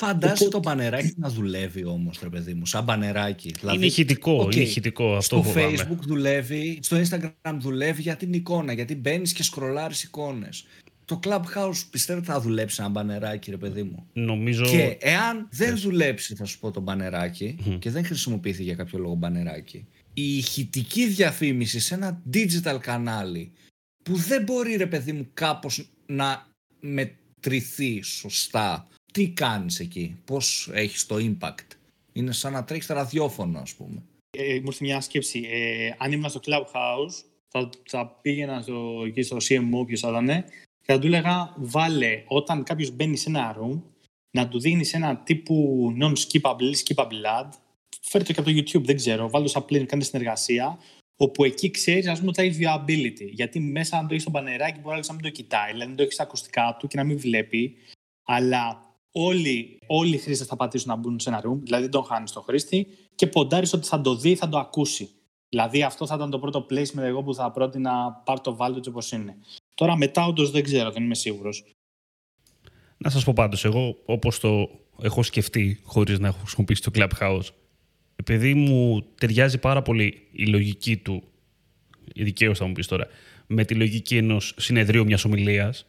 Φαντάζεσαι το μπανεράκι να δουλεύει όμως, ρε παιδί μου, σαν μπανεράκι. Δηλαδή, είναι ηχητικό, okay, είναι ηχητικό αυτό Στο Facebook δουλεύει, στο Instagram δουλεύει για την εικόνα, γιατί μπαίνεις και σκρολάρεις εικόνες. Το Clubhouse πιστεύω θα δουλέψει ένα μπανεράκι, ρε παιδί μου; Νομίζω... Και εάν δεν δουλέψει, θα σου πω το μπανεράκι, και δεν χρησιμοποιηθεί για κάποιο λόγο μπανεράκι, η ηχητική διαφήμιση σε ένα digital κανάλι που δεν μπορεί, ρε παιδί μου, κάπως να μετρηθεί σωστά τι κάνεις εκεί, πώς έχεις το impact; Είναι σαν να τρέχεις ραδιόφωνο, ας πούμε. Ε, μου ήρθε μια σκέψη. Ε, αν ήμουν στο Clubhouse, θα, θα πήγαινα στο, εκεί στο CMO, ποιος θα ήταν, και θα του έλεγα, βάλε, όταν κάποιος μπαίνει σε ένα room, να του δίνεις ένα τύπου non-skippable skippable ad. Φέρε το και από το YouTube, δεν ξέρω. Βάλω σαν πλήν, κάνει συνεργασία, όπου εκεί ξέρεις, ας πούμε, ότι θα έχει viability. Γιατί μέσα, αν το έχεις στο μπανεράκι, μπορεί να μην το κοιτάει, δηλαδή να το έχεις στα ακουστικά του και να μην βλέπει. Αλλά όλοι, όλοι οι χρήστες θα πατήσουν να μπουν σε ένα room, δηλαδή δεν τον χάνεις το χρήστη και ποντάρεις ότι θα το δει, θα το ακούσει. Δηλαδή αυτό θα ήταν το πρώτο placement εγώ που θα πρότεινα πάρει το value όπως είναι. Τώρα μετά όντως δεν ξέρω, δεν είμαι σίγουρος. Να σας πω πάντως, εγώ όπως το έχω σκεφτεί χωρίς να έχω χρησιμοποιήσει το Clubhouse, επειδή μου ταιριάζει πάρα πολύ η λογική του, η δικαίωση θα μου πεις τώρα, με τη λογική ενός συνεδρίου μιας ομιλίας,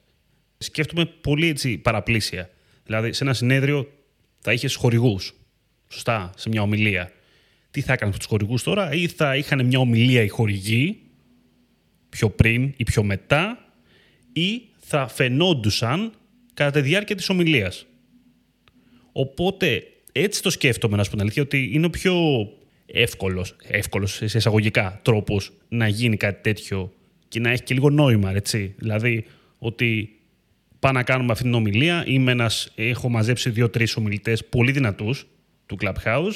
σκέφτομαι πολύ έτσι παραπλήσια. Δηλαδή, σε ένα συνέδριο θα είχες χορηγούς. Σωστά, σε μια ομιλία. Τι θα έκανες με τους χορηγούς τώρα, ή θα είχαν μια ομιλία οι χορηγοί πιο πριν ή πιο μετά ή θα φαινόντουσαν κατά τη διάρκεια της ομιλίας. Οπότε έτσι το σκέφτομαι να σου πω την αλήθεια ότι είναι ο πιο εύκολος, εύκολος σε εισαγωγικά τρόπος να γίνει κάτι τέτοιο και να έχει και λίγο νόημα, έτσι. Δηλαδή ότι πάμε να κάνουμε αυτή την ομιλία, είμαι ένας, έχω μαζέψει δύο-τρεις ομιλητές πολύ δυνατούς του Clubhouse,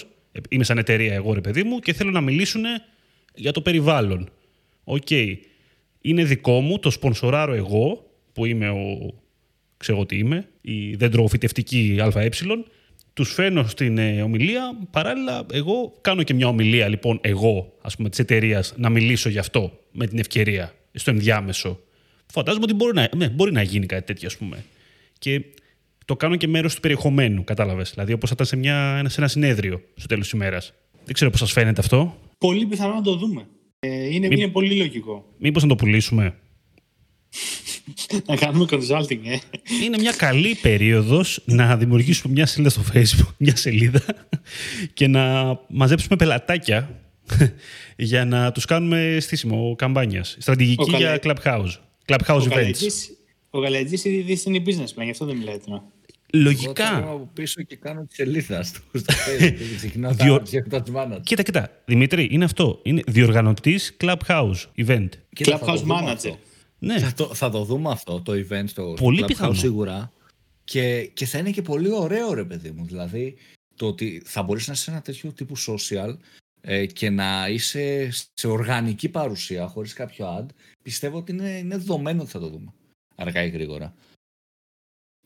είμαι σαν εταιρεία εγώ ρε παιδί μου και θέλω να μιλήσουν για το περιβάλλον. Οκ. Είναι δικό μου, το σπονσοράρω εγώ, που είμαι ο, ξέρω τι είμαι, η δεντροφυτευτική ΑΕ, τους φέρνω στην ε, ομιλία, παράλληλα εγώ κάνω και μια ομιλία λοιπόν εγώ, ας πούμε, της εταιρείας να μιλήσω γι' αυτό με την ευκαιρία, στο ενδιάμεσο. Φαντάζομαι ότι μπορεί να, ναι, μπορεί να γίνει κάτι τέτοιο, ας πούμε. Και το κάνω και μέρος του περιεχομένου, κατάλαβες. Δηλαδή όπως θα ήταν σε, μια, σε ένα συνέδριο στο τέλος της ημέρας. Δεν ξέρω πώς σας φαίνεται αυτό. Πολύ πιθανό να το δούμε. Ε, είναι, είναι πολύ λογικό. Μήπως να το πουλήσουμε. να κάνουμε consulting, ε. Είναι μια καλή περίοδος να δημιουργήσουμε μια σελίδα στο facebook, μια σελίδα και να μαζέψουμε πελατάκια για να τους κάνουμε στήσιμο καμπάνιας. Στρατηγική για Clubhouse. Clubhouse ο events. ο Γαλατζής ήδη είναι businessman, γι' αυτό δεν μιλάει τώρα. Λογικά. Εγώ από πίσω και κάνω τη σελίδα στο Facebook. Κοίτα, κοίτα. Δημήτρη, είναι αυτό. Είναι διοργανωτής Clubhouse event. Clubhouse manager. Ναι. Θα, το, θα το δούμε αυτό το event στο πολύ Clubhouse πιθανό. σίγουρα. Και, και θα είναι και πολύ ωραίο ρε παιδί μου. Δηλαδή το ότι θα μπορείς να είσαι ένα τέτοιο τύπου social ε, και να είσαι σε οργανική παρουσία χωρίς κάποιο ad πιστεύω ότι είναι, είναι δεδομένο ότι θα το δούμε αργά ή γρήγορα.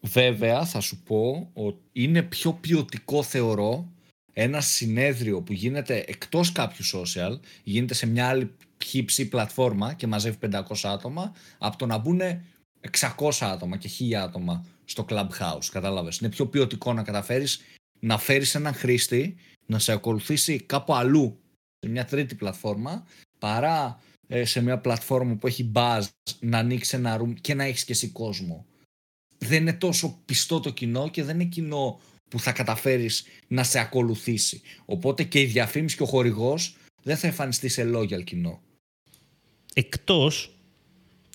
Βέβαια θα σου πω ότι είναι πιο ποιοτικό θεωρώ ένα συνέδριο που γίνεται εκτός κάποιου social, γίνεται σε μια άλλη χύψη πλατφόρμα και μαζεύει 500 άτομα, από το να μπουν 600 άτομα και 1000 άτομα στο Clubhouse, κατάλαβες. Είναι πιο ποιοτικό να καταφέρεις να φέρεις έναν χρήστη να σε ακολουθήσει κάπου αλλού σε μια τρίτη πλατφόρμα παρά ε, σε μια πλατφόρμα που έχει buzz να ανοίξει ένα room και να έχεις και εσύ κόσμο. Δεν είναι τόσο πιστό το κοινό και δεν είναι κοινό που θα καταφέρεις να σε ακολουθήσει. Οπότε και η διαφήμιση και ο χορηγός δεν θα εμφανιστεί σε loyal κοινό. Εκτός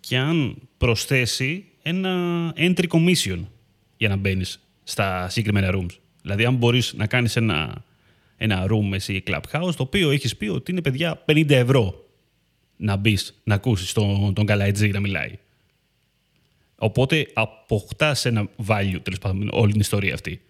και αν προσθέσει ένα entry commission για να μπαίνεις στα συγκεκριμένα rooms. Δηλαδή, αν μπορείς να κάνεις ένα, ένα room εσύ clubhouse, το οποίο έχεις πει ότι είναι παιδιά 50 ευρώ να μπεις να ακούσεις τον, τον Καλαϊτζή να μιλάει. Οπότε αποκτά ένα value τέλος πάντων όλη την ιστορία αυτή.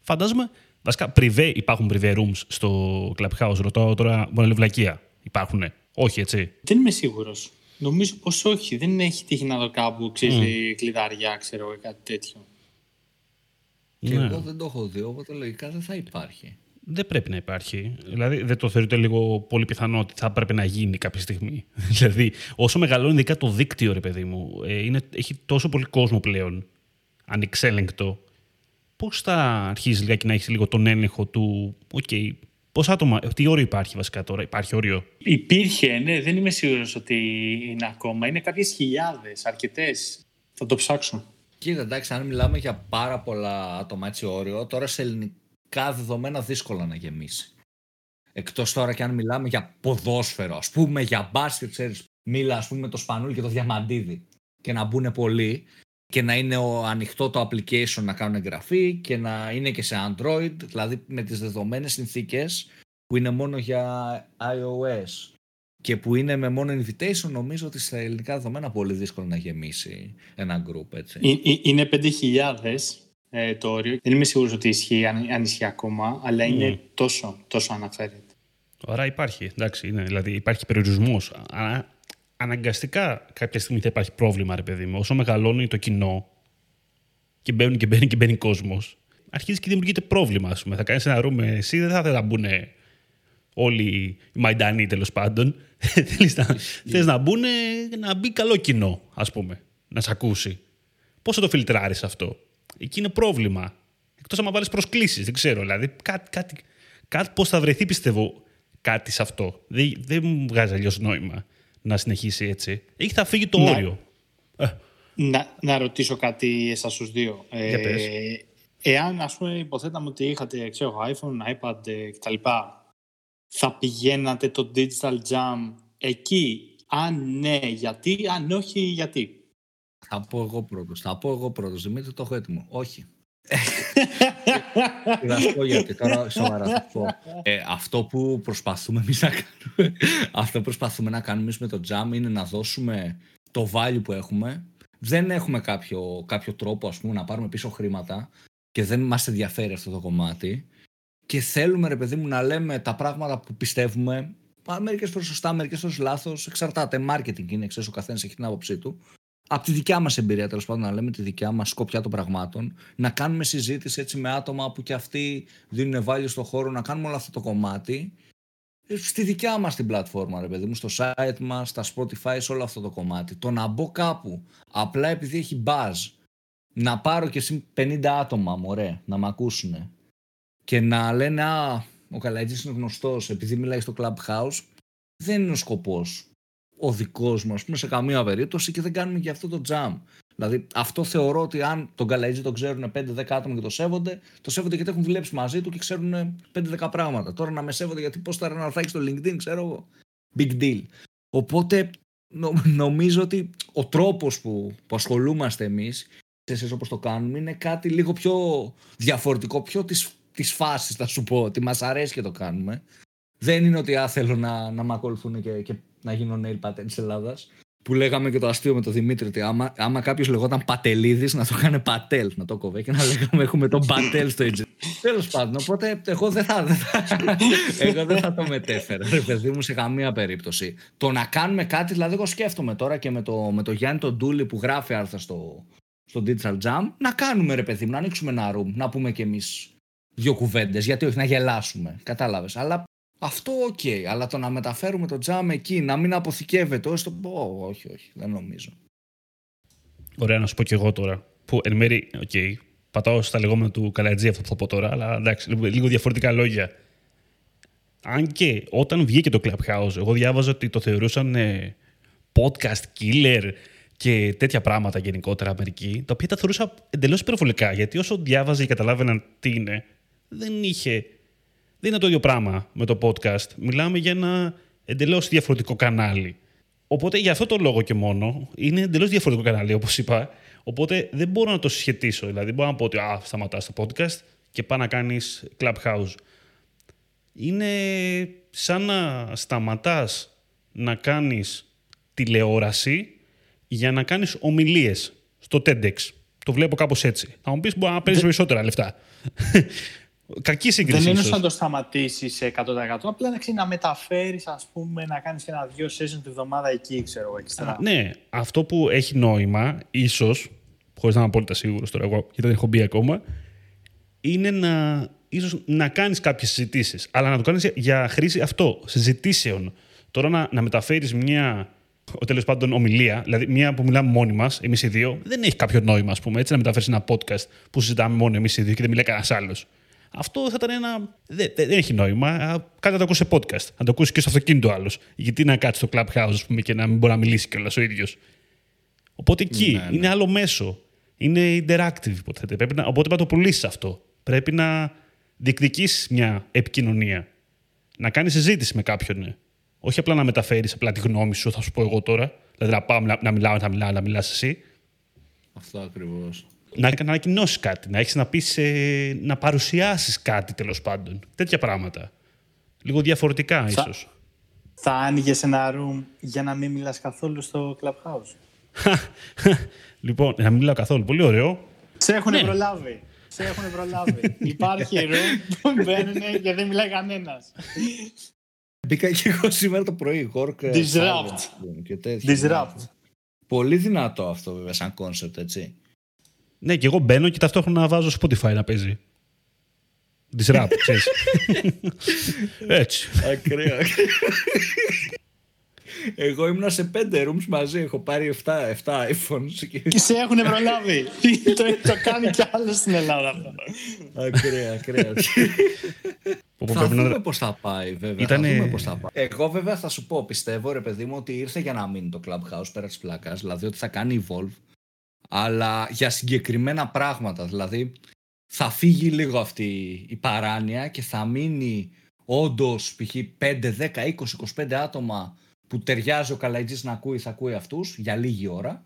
Φαντάζομαι, βασικά πριβέ, υπάρχουν πριβέ rooms στο Clubhouse. Ρωτάω τώρα, μόνο βλακεία. Υπάρχουν. Όχι, έτσι; Δεν είμαι σίγουρος. Νομίζω πως όχι. Δεν έχει τύχει να δω κάπου ξέρεις, mm. κλειδαριά, ξέρω ή κάτι τέτοιο. Και ναι. εγώ δεν το έχω δει, οπότε λογικά δεν θα υπάρχει. Δεν πρέπει να υπάρχει. Δηλαδή, δεν το θεωρείτε λίγο πολύ πιθανό ότι θα πρέπει να γίνει κάποια στιγμή. [LAUGHS] δηλαδή, όσο μεγαλώνει ειδικά το δίκτυο, ρε παιδί μου, ε, είναι, έχει τόσο πολύ κόσμο πλέον, ανεξέλεγκτο. Πώς θα αρχίσει λιγάκι να έχεις λίγο τον έλεγχο του, ok, okay, πόσα άτομα, τι όριο υπάρχει βασικά τώρα, υπάρχει όριο; Υπήρχε, ναι, δεν είμαι σίγουρος ότι είναι ακόμα. Είναι κάποιες χιλιάδες, αρκετές. Θα το ψάξω. Κοίτα, εντάξει, αν μιλάμε για πάρα πολλά άτομα έτσι όριο, τώρα σε ελληνικά δεδομένα δύσκολα να γεμίσει. Εκτός τώρα και αν μιλάμε για ποδόσφαιρο, ας πούμε για μπάσκετ, ξέρεις, μίλα ας πούμε το Σπανούλη και το Διαμαντίδη και να μπουν πολλοί και να είναι ο, ανοιχτό το application να κάνουν εγγραφή και να είναι και σε Android, δηλαδή με τις δεδομένες συνθήκες που είναι μόνο για iOS και που είναι με μόνο invitation, νομίζω ότι στα ελληνικά δεδομένα πολύ δύσκολο να γεμίσει ένα group, έτσι. Είναι 5.000 ε, το όριο. Δεν είμαι σίγουρος ότι ισχύει, αν, αν ισχύει ακόμα, αλλά είναι mm. τόσο, τόσο αναφέρεται. Άρα υπάρχει, εντάξει, είναι, δηλαδή υπάρχει περιορισμός. Αναγκαστικά κάποια στιγμή θα υπάρχει πρόβλημα, ρε παιδί μου. Όσο μεγαλώνει το κοινό και μπαίνει και μπαίνει και μπαίνει κόσμος, αρχίζει και δημιουργείται πρόβλημα, ας πούμε. Θα κάνεις ένα ρούμ εσύ, δεν θα θέλει να μπουν όλοι οι Μαϊντανοί τέλος πάντων. [LAUGHS] Θε να μπουν να μπει καλό κοινό, ας πούμε, να σε ακούσει. Πώς θα το φιλτράρεις αυτό; Εκεί είναι πρόβλημα. Εκτός αν βάλεις προσκλήσεις, δεν ξέρω. Δηλαδή, κάτι, κάτι, κάτι πώς θα βρεθεί, πιστεύω, κάτι σε αυτό. Δεν, δεν μου βγάζει αλλιώς νόημα να συνεχίσει έτσι. Ή θα φύγει το να, όριο. Να, να ρωτήσω κάτι εσάς τους δύο. Για πες. Ε, εάν, ας πούμε, υποθέταμε ότι είχατε, ξέρω, iPhone, iPad ε, κτλ. Θα πηγαίνατε το Digital Jam εκεί; Αν ναι, γιατί; Αν όχι, γιατί; Θα πω εγώ πρώτος. Θα πω εγώ πρώτος. Δημήτρη, το έχω έτοιμο. Όχι. [LAUGHS] Θα σου πω γιατί τώρα σοβαρά θα πω. Ε, αυτό που προσπαθούμε εμείς να κάνουμε, [LAUGHS] αυτό που προσπαθούμε να κάνουμε εμείς με το Jam είναι να δώσουμε το value που έχουμε. Δεν έχουμε κάποιο, κάποιο τρόπο ας πούμε, να πάρουμε πίσω χρήματα και δεν μας ενδιαφέρει αυτό το κομμάτι. Και θέλουμε, ρε παιδί μου, να λέμε τα πράγματα που πιστεύουμε. Μερικές φορές σωστά, μερικές φορές λάθος. Εξαρτάται. Marketing είναι, ξέρεις, ο καθένας έχει την άποψή του από τη δικιά μας εμπειρία, τέλος πάντων, να λέμε τη δικιά μας σκοπιά των πραγμάτων, να κάνουμε συζήτηση έτσι με άτομα που και αυτοί δίνουν value στον χώρο, να κάνουμε όλο αυτό το κομμάτι ε, στη δικιά μας την πλατφόρμα, ρε παιδί μου, στο site μας, στα Spotify, σε όλο αυτό το κομμάτι. Το να μπω κάπου, απλά επειδή έχει buzz, να πάρω και εσύ 50 άτομα, μωρέ, να με ακούσουν και να λένε «Α, ο Καλατζής είναι γνωστός επειδή μιλάει στο Clubhouse», δεν είναι ο σκοπός ο δικός μου, ας πούμε, σε καμία περίπτωση και δεν κάνουμε και αυτό το jam. Δηλαδή, αυτό θεωρώ ότι αν τον Καλαίτζη τον ξέρουν 5-10 άτομα και το σέβονται, το σέβονται γιατί έχουν δουλέψει μαζί του και ξέρουν 5-10 πράγματα. Τώρα να με σέβονται γιατί πώς θα να στο LinkedIn, ξέρω εγώ. Big deal. Οπότε νομίζω ότι ο τρόπος που, που ασχολούμαστε εμείς, εσεί όπως το κάνουμε, είναι κάτι λίγο πιο διαφορετικό, πιο της της φάσης, θα σου πω, ότι μας αρέσει και το κάνουμε. Δεν είναι ότι α, θέλω να, να με ακολουθούν και, και να γίνω nail pattern της Ελλάδας. Που λέγαμε και το αστείο με τον Δημήτρη ότι άμα, άμα κάποιος λεγόταν Πατελίδης, να το κάνει Πατέλ, να το κοβέ και να λέγαμε έχουμε τον Πατέλ στο Agency. Τέλος πάντων, οπότε εγώ δεν θα, εγώ δεν θα το μετέφερα, ρε παιδί μου, σε καμία περίπτωση. Το να κάνουμε κάτι, δηλαδή, εγώ σκέφτομαι τώρα και με το, με το Γιάννη τον Ντούλη που γράφει άρθρα στο, στο Digital Jam, να κάνουμε ρε παιδί μου, να ανοίξουμε ένα room, να πούμε κι εμείς δύο κουβέντες, γιατί όχι να γελάσουμε. Κατάλαβες. Αλλά αυτό ok, okay, αλλά το να μεταφέρουμε το Jam εκεί, να μην αποθηκεύεται, όσο το όχι, όχι, δεν νομίζω. Ωραία, να σου πω κι εγώ τώρα. Που εν μέρει, ok, okay, πατάω στα λεγόμενα του Καλατζή αυτό που θα πω τώρα, αλλά εντάξει, λίγο διαφορετικά λόγια. Αν και όταν βγήκε το Clubhouse, εγώ διάβαζα ότι το θεωρούσαν ε, podcast killer και τέτοια πράγματα γενικότερα Αμερική, τα οποία τα θεωρούσα εντελώς υπερβολικά. Γιατί όσο διάβαζα και καταλάβαιναν τι είναι, δεν είχε δεν είναι το ίδιο πράγμα με το podcast. Μιλάμε για ένα εντελώς διαφορετικό κανάλι. Οπότε για αυτό το λόγο και μόνο είναι εντελώς διαφορετικό κανάλι, όπως είπα. Οπότε δεν μπορώ να το συσχετήσω. Δηλαδή, μπορώ να πω ότι α, σταματάς το podcast και πάει να κάνεις clubhouse. Είναι σαν να σταματάς να κάνεις τηλεόραση για να κάνεις ομιλίες στο TEDx. Το βλέπω κάπως έτσι. Θα μου πεις μπορεί να παίρνει περισσότερα λεφτά. Κακή σύγκριση. Δεν είναι να το σταματήσεις 100%. Απλά να, να μεταφέρεις, ας πούμε, να κάνεις και ένα-δύο session τη βδομάδα εκεί, ξέρω εγώ. ναι, αυτό που έχει νόημα, ίσως, χωρίς να είμαι απόλυτα σίγουρος τώρα, εγώ, γιατί δεν έχω μπει ακόμα, είναι να, ίσως, να κάνεις κάποιες συζητήσεις. Αλλά να το κάνεις για χρήση αυτό, συζητήσεων. Τώρα να, να μεταφέρεις μια ο τέλος πάντων ομιλία, δηλαδή μια που μιλάμε μόνοι μας, εμείς οι δύο, δεν έχει κάποιο νόημα, ας πούμε. Έτσι, να μεταφέρεις ένα podcast που συζητάμε μόνοι εμείς οι δύο και δεν μιλάει κανένας άλλος. Αυτό θα ήταν ένα. Δεν, δεν έχει νόημα. Κάτι να το ακούσει σε podcast. Να το ακούσει και στο αυτοκίνητο άλλος. Γιατί να κάτσει στο clubhouse ας πούμε, και να μην μπορεί να μιλήσει κιόλας ο ίδιος. Οπότε εκεί ναι, ναι. είναι άλλο μέσο. Είναι interactive υποτίθεται. Πρέπει να, οπότε πρέπει να το πουλήσεις αυτό. Πρέπει να διεκδικήσεις μια επικοινωνία. Να κάνεις συζήτηση με κάποιον. Ναι. Όχι απλά να μεταφέρεις απλά τη γνώμη σου, θα σου πω εγώ τώρα. Δηλαδή να πάω να, μιλάω, να μιλάω, να μιλάς εσύ. Αυτό ακριβώς να, να ανακοινώσεις κάτι, να έχεις να πεις, ε, να παρουσιάσεις κάτι τέλος πάντων. Τέτοια πράγματα. Λίγο διαφορετικά, ίσως. Θα άνοιγες ένα room για να μην μιλάς καθόλου στο clubhouse; [LAUGHS] λοιπόν, να μην μιλάω καθόλου. Πολύ ωραίο. Σε έχουν ναι. προλάβει. Σε έχουν προλάβει. Υπάρχει [LAUGHS] room που μπαίνουν και δεν μιλάει κανένας. Μπήκα και εγώ σήμερα το πρωί. Disrupt. Disrupt. Πολύ δυνατό αυτό βέβαια σαν concept, έτσι. Ναι, και εγώ μπαίνω και ταυτόχρονα βάζω Spotify να παίζει. Της ραπ, [LAUGHS] ξέρεις. Έτσι. Ακραία. Εγώ ήμουν σε πέντε rooms μαζί. Έχω πάρει 7, 7 iPhones. Και σε έχουν προλάβει. [LAUGHS] το, το κάνει κι άλλο στην Ελλάδα αυτό. Ακραία, ακραία. θα δούμε πώς θα πάει βέβαια. Ήτανε... Θα δούμε πώς θα πάει. Εγώ βέβαια θα σου πω, πιστεύω ρε παιδί μου ότι ήρθε για να μείνει το Clubhouse πέρα της πλάκας. Δηλαδή ότι θα κάνει evolve αλλά για συγκεκριμένα πράγματα. Δηλαδή, θα φύγει λίγο αυτή η παράνοια και θα μείνει όντως π.χ. 5, 10, 20, 25 άτομα που ταιριάζει ο Καλαϊτζής να ακούει, θα ακούει αυτούς για λίγη ώρα.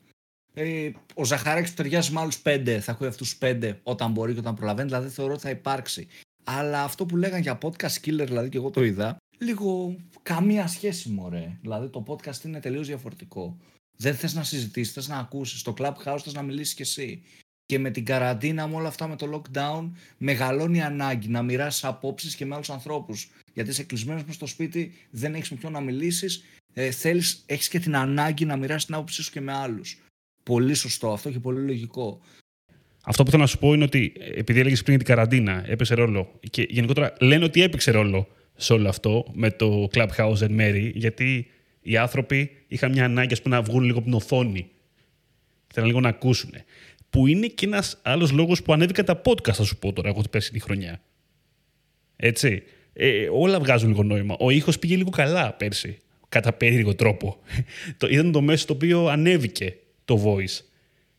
Ε, ο Ζαχαρέκης που ταιριάζει με άλλους πέντε, θα ακούει αυτούς πέντε όταν μπορεί και όταν προλαβαίνει, δηλαδή θεωρώ ότι θα υπάρξει. Αλλά αυτό που λέγαν για podcast killer, δηλαδή και εγώ το είδα, λίγο καμία σχέση μωρέ. Δηλαδή το podcast είναι τελείως διαφορετικό. Δεν θες να συζητήσεις, θες να ακούσεις. Στο Clubhouse θες να μιλήσεις κι εσύ. Και με την καραντίνα, με όλα αυτά, με το lockdown, μεγαλώνει η ανάγκη να μοιράσεις απόψεις και με άλλους ανθρώπους. Γιατί είσαι κλεισμένος στο σπίτι, δεν έχεις με ποιον να μιλήσεις, ε, θέλεις, έχεις και την ανάγκη να μοιράσεις την άποψή σου και με άλλους. Πολύ σωστό αυτό και πολύ λογικό. Αυτό που θέλω να σου πω είναι ότι επειδή έλεγες πριν την καραντίνα, έπαιξε ρόλο. Και γενικότερα λένε ότι έπαιξε ρόλο σε όλο αυτό με το Clubhouse εν μέρη, γιατί οι άνθρωποι είχαν μια ανάγκη πούμε, να βγουν λίγο από την οθόνη. Θέλουν λίγο να ακούσουν. Που είναι και ένας άλλος λόγος που ανέβηκα τα podcast, θα σου πω τώρα, εγώ την πέρσινη χρονιά. Έτσι. Ε, όλα βγάζουν λίγο νόημα. Ο ήχος πήγε λίγο καλά πέρσι. Κατά περίεργο τρόπο. [LAUGHS] ήταν το μέσο το οποίο ανέβηκε το voice.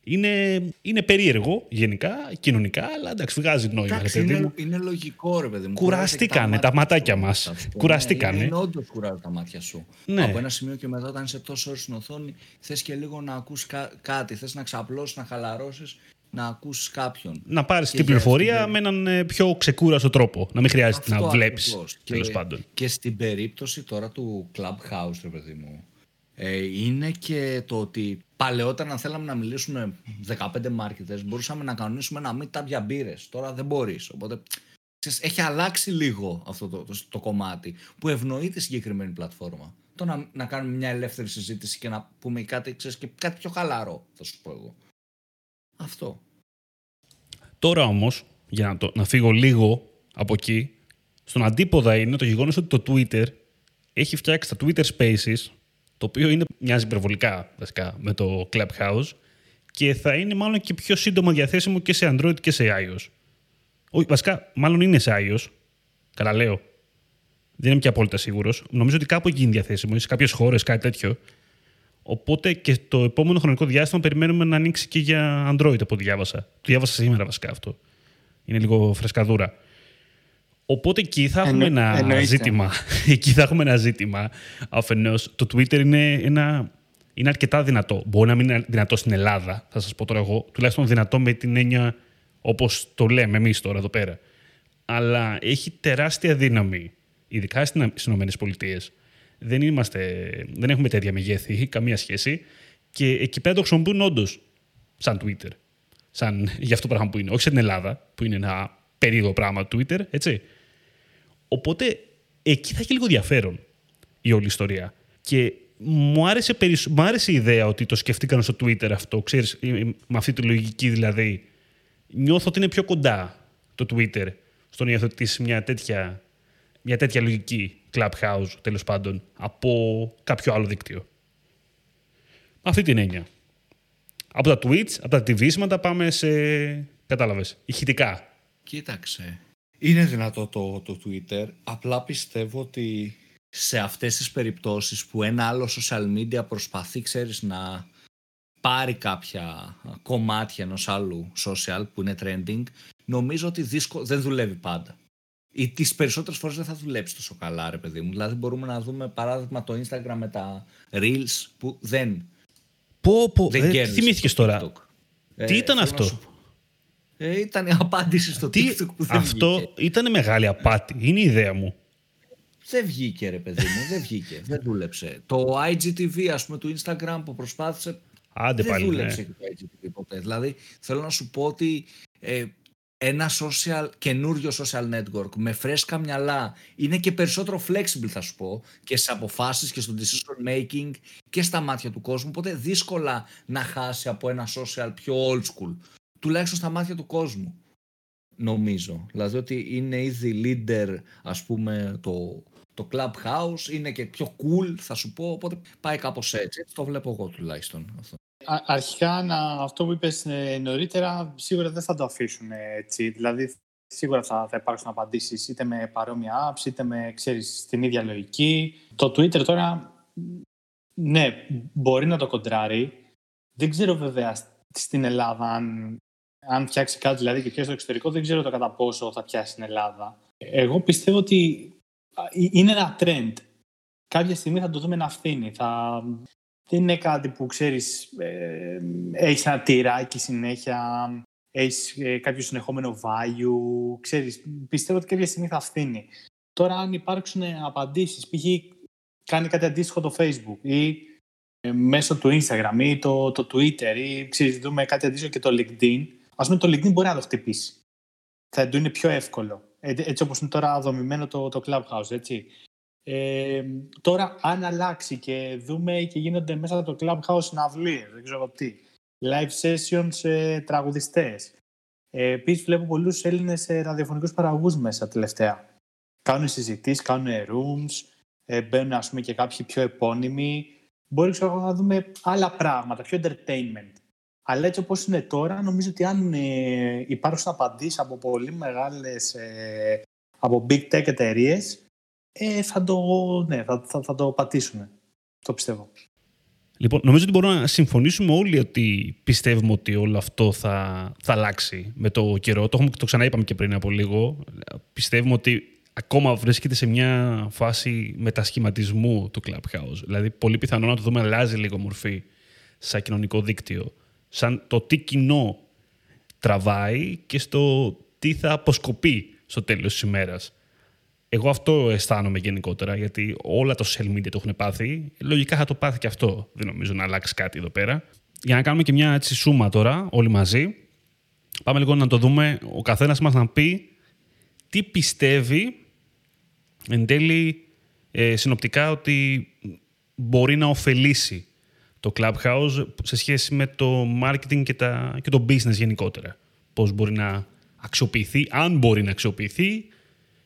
Είναι, είναι περίεργο γενικά, κοινωνικά, αλλά εντάξει, βγάζει νόημα. Εντάξει, ρε, παιδί είναι, μου. είναι λογικό, ρε παιδί μου. Κουραστήκανε τα ματάκια μας. Κουραστήκανε. Είναι, είναι όντως κουράζουν τα μάτια σου. Ναι. Από ένα σημείο και μετά, όταν είσαι τόσο ώρες στην οθόνη, θες και λίγο να ακούς κά- κάτι. Θες να ξαπλώσεις, να χαλαρώσεις, να ακούσει κάποιον. Να πάρεις Και την για πληροφορία στην με έναν ε, πιο ξεκούραστο τρόπο. Να μην χρειάζεται να Αυτό βλέπεις. ακριβώς. Τέλος Και- πάντων. Και στην περίπτωση τώρα του Clubhouse, ρε παιδί μου, ε, είναι και το ότι παλαιότερα αν θέλαμε να μιλήσουμε 15 marketers, μπορούσαμε να κανονίσουμε ένα meetup για μπύρες. Τώρα δεν μπορείς. Οπότε ξέρεις, έχει αλλάξει λίγο αυτό το, το, το κομμάτι που ευνοεί τη συγκεκριμένη πλατφόρμα. Το να, να κάνουμε μια ελεύθερη συζήτηση και να πούμε κάτι, ξέρεις, και κάτι πιο χαλαρό, θα σου πω εγώ. Αυτό. Τώρα όμως, για να, το, να φύγω λίγο από εκεί, στον αντίποδα είναι το γεγονός ότι το Twitter έχει φτιάξει τα Twitter Spaces, το οποίο είναι, μοιάζει υπερβολικά βασικά με το Clubhouse και θα είναι μάλλον και πιο σύντομα διαθέσιμο και σε Android και σε iOS. Όχι, βασικά, μάλλον είναι σε iOS. Καλά λέω. Δεν είμαι και απόλυτα σίγουρος. Νομίζω ότι κάπου εκεί είναι διαθέσιμο, σε κάποιες χώρες, κάτι τέτοιο. Οπότε και το επόμενο χρονικό διάστημα περιμένουμε να ανοίξει και για Android από ό,τι διάβασα. Το διάβασα σήμερα βασικά αυτό. Είναι λίγο φρεσκαδούρα. Οπότε εκεί θα έχουμε Εννο- ένα εννοείται. ζήτημα. [LAUGHS] εκεί θα έχουμε ένα ζήτημα. Αφενός, το Twitter είναι, ένα, είναι αρκετά δυνατό. Μπορεί να μην είναι δυνατό στην Ελλάδα, θα σας πω τώρα εγώ. Τουλάχιστον δυνατό με την έννοια όπως το λέμε εμείς τώρα εδώ πέρα. Αλλά έχει τεράστια δύναμη, ειδικά στις ΗΠΑ. Δεν, είμαστε, δεν έχουμε τέτοια μεγέθη, καμία σχέση. Και εκεί πέρα το χρησιμοποιούν όντως σαν Twitter. Σαν [LAUGHS] για αυτό το πράγμα που είναι. Όχι στην Ελλάδα, που είναι ένα περίεργο πράγμα το Twitter, έτσι. Οπότε εκεί θα έχει λίγο ενδιαφέρον η όλη ιστορία. Και μου άρεσε, περισ... μου άρεσε η ιδέα ότι το σκεφτήκαν στο Twitter αυτό, ξέρεις, ε, ε, με αυτή τη λογική δηλαδή. Νιώθω ότι είναι πιο κοντά το Twitter στο να υιοθετήσεις μια τέτοια, μια τέτοια λογική Clubhouse, τέλος πάντων, από κάποιο άλλο δίκτυο. Με αυτή την έννοια. Από τα tweets, από τα τυβίσματα πάμε σε, κατάλαβες, ηχητικά. Κοίταξε. Είναι δυνατό το, το Twitter. Απλά πιστεύω ότι σε αυτές τις περιπτώσεις που ένα άλλο social media προσπαθεί, ξέρεις, να πάρει κάποια κομμάτια ενός άλλου social που είναι trending, νομίζω ότι δύσκολο, δεν δουλεύει πάντα. Ή τις περισσότερες φορές δεν θα δουλέψει τόσο καλά, ρε παιδί μου. Δηλαδή μπορούμε να δούμε παράδειγμα το Instagram με τα Reels που δεν, Πω, πω, δεν ε, τι κέρδισε θυμήθηκες στο τώρα. TikTok. Τι ήταν θέλω να αυτό; σου πω. Ε, ήταν η απάντηση στο Τι, TikTok που δεν αυτό βγήκε. ήταν μεγάλη απάτη. Είναι η ιδέα μου. Δεν βγήκε ρε παιδί μου, δεν βγήκε, δεν δούλεψε. Το IGTV ας πούμε του Instagram που προσπάθησε Άντε δεν πάλι, δούλεψε ναι. και το IGTV ποτέ. Δηλαδή θέλω να σου πω ότι ε, ένα social, καινούριο social network με φρέσκα μυαλά είναι και περισσότερο flexible θα σου πω και σε αποφάσεις και στο decision making και στα μάτια του κόσμου οπότε δύσκολα να χάσει από ένα social πιο old school τουλάχιστον στα μάτια του κόσμου νομίζω δηλαδή ότι είναι ήδη leader ας πούμε το, το Clubhouse είναι και πιο cool θα σου πω οπότε πάει κάπως έτσι έτσι το βλέπω εγώ τουλάχιστον αυτό. Α- αρχικά, να, αυτό που είπες ε, νωρίτερα, σίγουρα δεν θα το αφήσουν ε, έτσι. Δηλαδή, σίγουρα θα, θα υπάρξουν απαντήσεις είτε με παρόμοια apps, είτε με, ξέρεις, την ίδια λογική. Το Twitter τώρα, ναι, μπορεί να το κοντράρει. Δεν ξέρω βέβαια σ- στην Ελλάδα αν, αν φτιάξει κάτι δηλαδή και πιάσει στο εξωτερικό, δεν ξέρω το κατά πόσο θα πιάσει στην Ελλάδα. Εγώ πιστεύω ότι α, ε- είναι ένα trend. κάποια στιγμή θα το δούμε να φθήνει. Θα... Δεν είναι κάτι που ξέρεις, ε, έχεις ένα τυράκι συνέχεια, έχεις ε, κάποιο συνεχόμενο value, ξέρεις, πιστεύω ότι κάποια στιγμή θα φθήνει. Τώρα αν υπάρξουν απαντήσεις, π.χ. κάνει κάτι αντίστοιχο το Facebook ή ε, μέσω του Instagram ή το, το Twitter ή ξέρεις, δούμε κάτι αντίστοιχο και το LinkedIn, ας πούμε το LinkedIn μπορεί να το χτυπήσει. Θα του είναι πιο εύκολο. Ε, έτσι όπως είναι τώρα δομημένο το, το Clubhouse, έτσι. Ε, τώρα, αν αλλάξει και δούμε και γίνονται μέσα από το Clubhouse συναυλίες, δεν ξέρω τι, live sessions ε, τραγουδιστές. Ε, Επίσης, βλέπω πολλούς Έλληνες ε, ραδιοφωνικούς παραγωγούς μέσα τελευταία. Κάνουν συζητήσεις, κάνουν rooms, ε, μπαίνουν ας πούμε και κάποιοι πιο επώνυμοι. Μπορεί ξέρω, να δούμε άλλα πράγματα, πιο entertainment. Αλλά έτσι όπως είναι τώρα, νομίζω ότι αν ε, υπάρξουν απαντήσεις από πολύ μεγάλες, ε, από big tech εταιρείες, ε, θα, το, ναι, θα, θα, θα το πατήσουν. Το πιστεύω. Λοιπόν, νομίζω ότι μπορούμε να συμφωνήσουμε όλοι ότι πιστεύουμε ότι όλο αυτό θα, θα αλλάξει με το καιρό. Το, έχουμε, το ξαναείπαμε και πριν από λίγο. Πιστεύουμε ότι ακόμα βρίσκεται σε μια φάση μετασχηματισμού του Clubhouse. Δηλαδή, πολύ πιθανό να το δούμε αλλάζει λίγο μορφή σαν κοινωνικό δίκτυο. Σαν το τι κοινό τραβάει και στο τι θα αποσκοπεί στο τέλος της ημέρας. Εγώ αυτό αισθάνομαι γενικότερα, γιατί όλα τα social media το έχουν πάθει. Λογικά θα το πάθει και αυτό. Δεν νομίζω να αλλάξει κάτι εδώ πέρα. Για να κάνουμε και μια έτσι σούμα τώρα, όλοι μαζί. Πάμε λίγο να το δούμε, ο καθένας μας να πει τι πιστεύει εν τέλει ε, συνοπτικά ότι μπορεί να ωφελήσει το Clubhouse σε σχέση με το marketing και, τα, και το business γενικότερα. Πώς μπορεί να αξιοποιηθεί, αν μπορεί να αξιοποιηθεί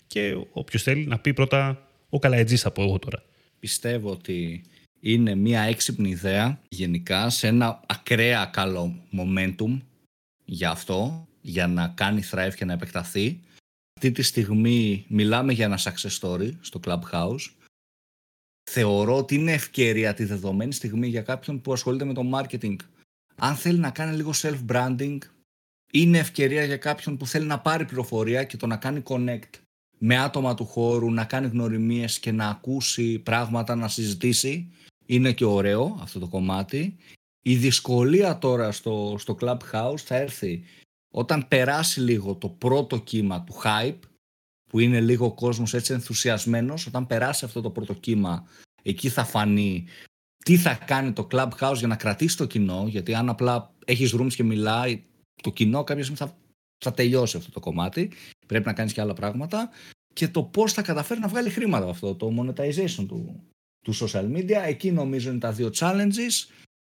και όποιος θέλει να πει πρώτα ο Καλαετζής θα πω εγώ τώρα. Πιστεύω ότι είναι μια έξυπνη ιδέα γενικά σε ένα ακραία καλό momentum για αυτό, για να κάνει thrive και να επεκταθεί. Αυτή τη στιγμή μιλάμε για ένα success story στο Clubhouse. Θεωρώ ότι είναι ευκαιρία τη δεδομένη στιγμή για κάποιον που ασχολείται με το marketing. Αν θέλει να κάνει λίγο self-branding, είναι ευκαιρία για κάποιον που θέλει να πάρει πληροφορία και το να κάνει connect με άτομα του χώρου, να κάνει γνωριμίες και να ακούσει πράγματα, να συζητήσει. Είναι και ωραίο αυτό το κομμάτι. Η δυσκολία τώρα στο, στο Clubhouse θα έρθει όταν περάσει λίγο το πρώτο κύμα του hype, που είναι λίγο ο κόσμος έτσι ενθουσιασμένος, όταν περάσει αυτό το πρώτο κύμα, εκεί θα φανεί τι θα κάνει το Clubhouse για να κρατήσει το κοινό, γιατί αν απλά έχεις rooms και μιλάει, το κοινό κάποια στιγμή θα, θα τελειώσει αυτό το κομμάτι. Πρέπει να κάνεις και άλλα πράγματα. Και το πώς θα καταφέρει να βγάλει χρήματα από αυτό, το monetization του, του social media. Εκεί νομίζω είναι τα δύο challenges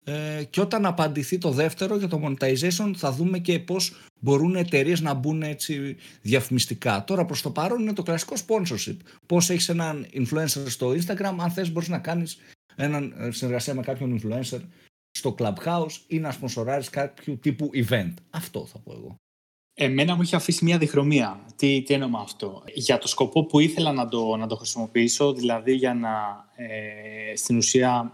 ε, και όταν απαντηθεί το δεύτερο για το monetization θα δούμε και πώς μπορούν εταιρείες να μπουν έτσι διαφημιστικά. Τώρα προς το παρόν είναι το κλασικό sponsorship. Πώς έχεις έναν influencer στο Instagram, αν θες μπορείς να κάνεις έναν ε, συνεργασία με κάποιον influencer στο Clubhouse ή να σπονσοράρεις κάποιο τύπου event. Αυτό θα πω εγώ. Εμένα μου είχε αφήσει μια διχρωμία. Τι, τι εννοώ με αυτό; Για το σκοπό που ήθελα να το, να το χρησιμοποιήσω, δηλαδή για να ε, στην ουσία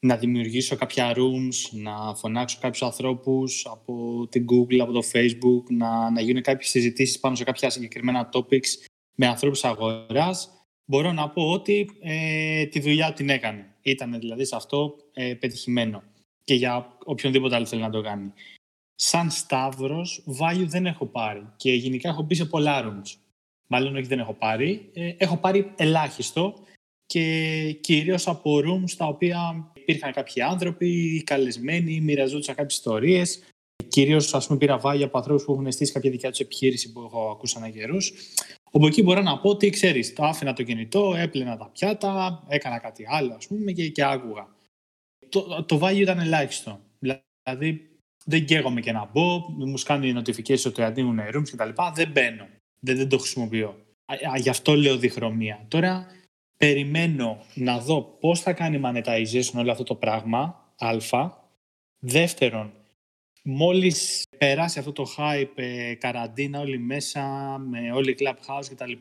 να δημιουργήσω κάποια rooms, να φωνάξω κάποιους ανθρώπους από την Google, από το Facebook, να, να γίνουν κάποιες συζητήσεις πάνω σε κάποια συγκεκριμένα topics με ανθρώπους αγοράς, μπορώ να πω ότι ε, τη δουλειά την έκανε. Ήταν δηλαδή σε αυτό ε, πετυχημένο και για οποιονδήποτε άλλο θέλει να το κάνει σαν Σταύρος, value δεν έχω πάρει. Και γενικά έχω μπει σε πολλά rooms. Μάλλον όχι δεν έχω πάρει. Ε, έχω πάρει ελάχιστο και κυρίως από rooms τα οποία υπήρχαν κάποιοι άνθρωποι, καλεσμένοι, μοιραζόντουσαν κάποιες ιστορίες. Κυρίως, ας πούμε, πήρα value από ανθρώπους που έχουν στήσει κάποια δικιά τους επιχείρηση που έχω ακούσει αναγερούς. Όπου εκεί μπορώ να πω ότι, ξέρεις, το άφηνα το κινητό, έπλαινα τα πιάτα, έκανα κάτι άλλο, ας πούμε, και, και άκουγα. Το, το value ήταν ελάχιστο. Δηλαδή, δεν καίγομαι και να μπω, μου κάνει notification ότι ανοίγουν rooms κτλ. Δεν μπαίνω. Δεν, δεν το χρησιμοποιώ. Α, γι' αυτό λέω διχρωμία. Τώρα περιμένω να δω πώς θα κάνει monetization όλο αυτό το πράγμα, α. Δεύτερον, μόλις περάσει αυτό το hype, ε, καραντίνα όλοι μέσα, με όλοι clubhouse κτλ.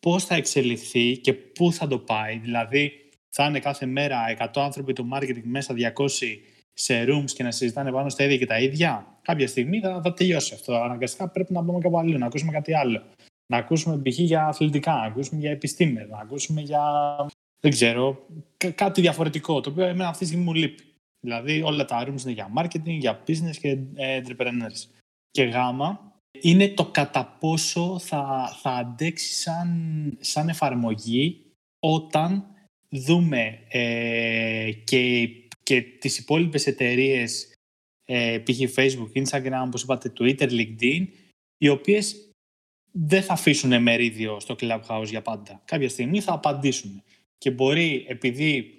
Πώς θα εξελιχθεί και πού θα το πάει. Δηλαδή, θα είναι κάθε μέρα 100 άνθρωποι του marketing μέσα, 200 σε rooms και να συζητάνε πάνω στα ίδια και τα ίδια, κάποια στιγμή θα, θα τελειώσει αυτό. Αναγκαστικά πρέπει να μπούμε κάπου αλλού, να ακούσουμε κάτι άλλο. Να ακούσουμε π.χ. για αθλητικά, να ακούσουμε για επιστήμες, να ακούσουμε για δεν ξέρω, κάτι διαφορετικό, το οποίο εμένα αυτή τη στιγμή μου λείπει. Δηλαδή όλα τα rooms είναι για marketing, για business και ε, entrepreneurs. Και γάμα είναι το κατά πόσο θα, θα αντέξει σαν, σαν εφαρμογή όταν δούμε ε, και, και τις υπόλοιπες εταιρείες ε, π.χ. Facebook, Instagram, όπως είπατε, Twitter, LinkedIn, οι οποίες δεν θα αφήσουν μερίδιο στο Clubhouse για πάντα. Κάποια στιγμή θα απαντήσουν. Και μπορεί, επειδή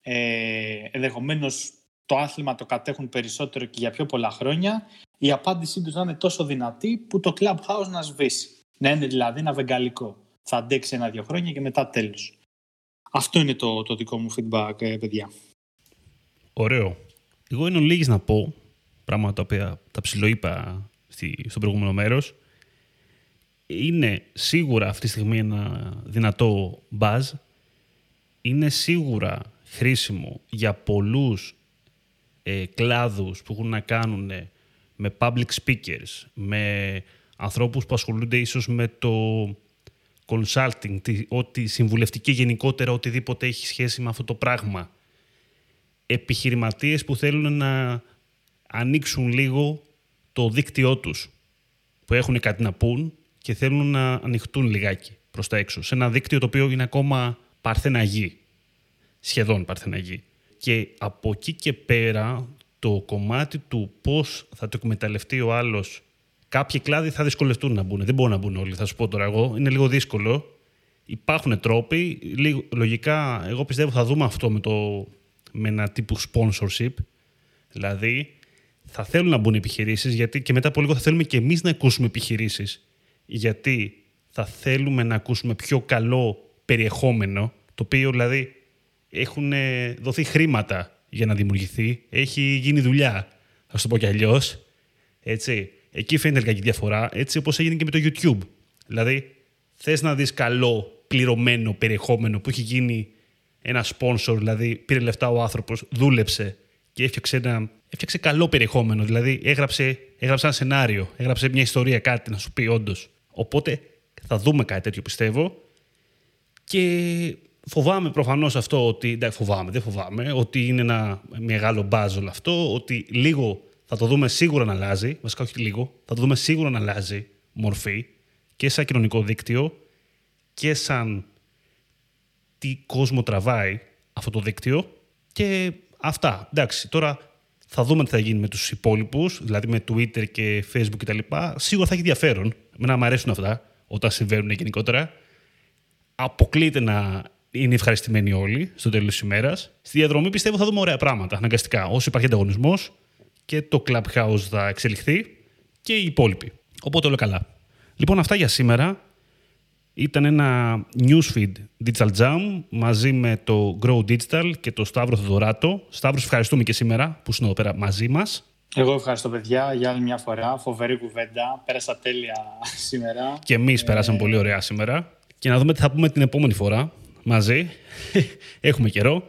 ε, ενδεχομένως το άθλημα το κατέχουν περισσότερο και για πιο πολλά χρόνια, η απάντησή τους να είναι τόσο δυνατή που το Clubhouse να σβήσει. Να είναι δηλαδή ένα βεγγαλικό. Θα αντέξει ένα-δύο χρόνια και μετά τέλος. Αυτό είναι το, το δικό μου feedback, ε, παιδιά. Ωραίο. Εγώ είναι λίγης να πω πράγματα τα οποία τα ψηλοείπα στο προηγούμενο μέρος. Είναι σίγουρα αυτή τη στιγμή ένα δυνατό buzz. Είναι σίγουρα χρήσιμο για πολλούς ε, κλάδους που έχουν να κάνουν με public speakers, με ανθρώπους που ασχολούνται ίσως με το consulting, ότι συμβουλευτική γενικότερα, οτιδήποτε έχει σχέση με αυτό το πράγμα. Επιχειρηματίες που θέλουν να ανοίξουν λίγο το δίκτυό τους, που έχουν κάτι να πούν και θέλουν να ανοιχτούν λιγάκι προς τα έξω, σε ένα δίκτυο το οποίο είναι ακόμα παρθεναγή, σχεδόν παρθεναγή. Και από εκεί και πέρα το κομμάτι του πώς θα το εκμεταλλευτεί ο άλλος Κάποιοι κλάδοι θα δυσκολευτούν να μπουν. Δεν μπορούν να μπουν όλοι, θα σου πω τώρα εγώ. Είναι λίγο δύσκολο. Υπάρχουν τρόποι. λογικά, εγώ πιστεύω θα δούμε αυτό με, το, με ένα τύπου sponsorship. Δηλαδή, θα θέλουν να μπουν επιχειρήσεις, γιατί και μετά από λίγο θα θέλουμε και εμείς να ακούσουμε επιχειρήσεις. Γιατί θα θέλουμε να ακούσουμε πιο καλό περιεχόμενο, το οποίο δηλαδή έχουν δοθεί χρήματα για να δημιουργηθεί. Έχει γίνει δουλειά, θα σου το πω κι αλλιώς. Έτσι. Εκεί φαίνεται λίγα διαφορά, έτσι όπως έγινε και με το YouTube. Δηλαδή, θες να δεις καλό πληρωμένο περιεχόμενο που έχει γίνει ένα sponsor, δηλαδή πήρε λεφτά ο άνθρωπος, δούλεψε και έφτιαξε, ένα, έφτιαξε καλό περιεχόμενο. Δηλαδή, έγραψε, έγραψε ένα σενάριο, έγραψε μια ιστορία, κάτι να σου πει όντως. Οπότε, θα δούμε κάτι τέτοιο πιστεύω. Και φοβάμαι προφανώς αυτό ότι. Εντάξει, φοβάμαι, δεν φοβάμαι. Ότι είναι ένα μεγάλο μπάζ όλο αυτό. Ότι λίγο θα το δούμε σίγουρα να αλλάζει, βασικά όχι λίγο, θα το δούμε σίγουρα να αλλάζει μορφή και σαν κοινωνικό δίκτυο και σαν τι κόσμο τραβάει αυτό το δίκτυο και αυτά. Εντάξει, τώρα θα δούμε τι θα γίνει με τους υπόλοιπους, δηλαδή με Twitter και Facebook κτλ. Σίγουρα θα έχει ενδιαφέρον. Εμένα μου αρέσουν αυτά όταν συμβαίνουν γενικότερα. Αποκλείται να είναι ευχαριστημένοι όλοι στο τέλος της ημέρας. Στη διαδρομή πιστεύω θα δούμε ωραία πράγματα αναγκαστικά. Όσο υπάρχει ανταγωνισμός, και το Clubhouse θα εξελιχθεί και οι υπόλοιποι. Οπότε όλο καλά. Λοιπόν, αυτά για σήμερα. Ήταν ένα newsfeed Digital Jam μαζί με το Grow Digital και το Σταύρο Θεοδωράτο. Σταύρο, ευχαριστούμε και σήμερα που είσαι εδώ πέρα μαζί μας. Εγώ ευχαριστώ παιδιά για άλλη μια φορά. Φοβερή κουβέντα. Πέρασα τέλεια [LAUGHS] σήμερα. Και εμείς περάσαμε πολύ ωραία σήμερα. Και να δούμε τι θα πούμε την επόμενη φορά μαζί. [LAUGHS] Έχουμε καιρό.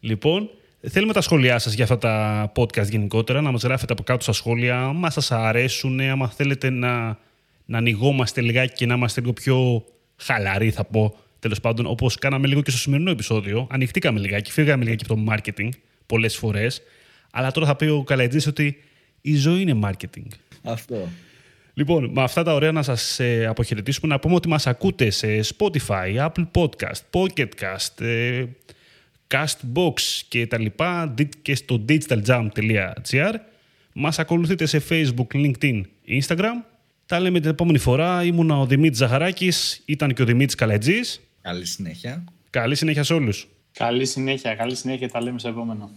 Λοιπόν, Θέλουμε τα σχόλιά σας για αυτά τα podcast γενικότερα, να μας γράφετε από κάτω στα σχόλια, άμα σας αρέσουν, άμα θέλετε να, να ανοιγόμαστε λιγάκι και να είμαστε λίγο πιο χαλαροί θα πω, τέλος πάντων, όπως κάναμε λίγο και στο σημερινό επεισόδιο. Ανοιχτήκαμε λιγάκι, φύγαμε λιγάκι από το marketing πολλές φορές, αλλά τώρα θα πει ο Καλαϊτζής ότι η ζωή είναι marketing. Αυτό. Λοιπόν, με αυτά τα ωραία να σας ε, αποχαιρετήσουμε, να πούμε ότι μας ακούτε σε Spotify, Apple Podcast, Pocket Cast, ε, Castbox και τα λοιπά και στο digitaljump.gr. Μας ακολουθείτε σε Facebook, LinkedIn, Instagram. Τα λέμε την επόμενη φορά. Ήμουνα ο Δημήτρης Ζαχαράκης, ήταν και ο Δημήτρης Καλετζής. Καλή συνέχεια. Καλή συνέχεια σε όλους. Καλή συνέχεια, καλή συνέχεια. Τα λέμε σε επόμενο.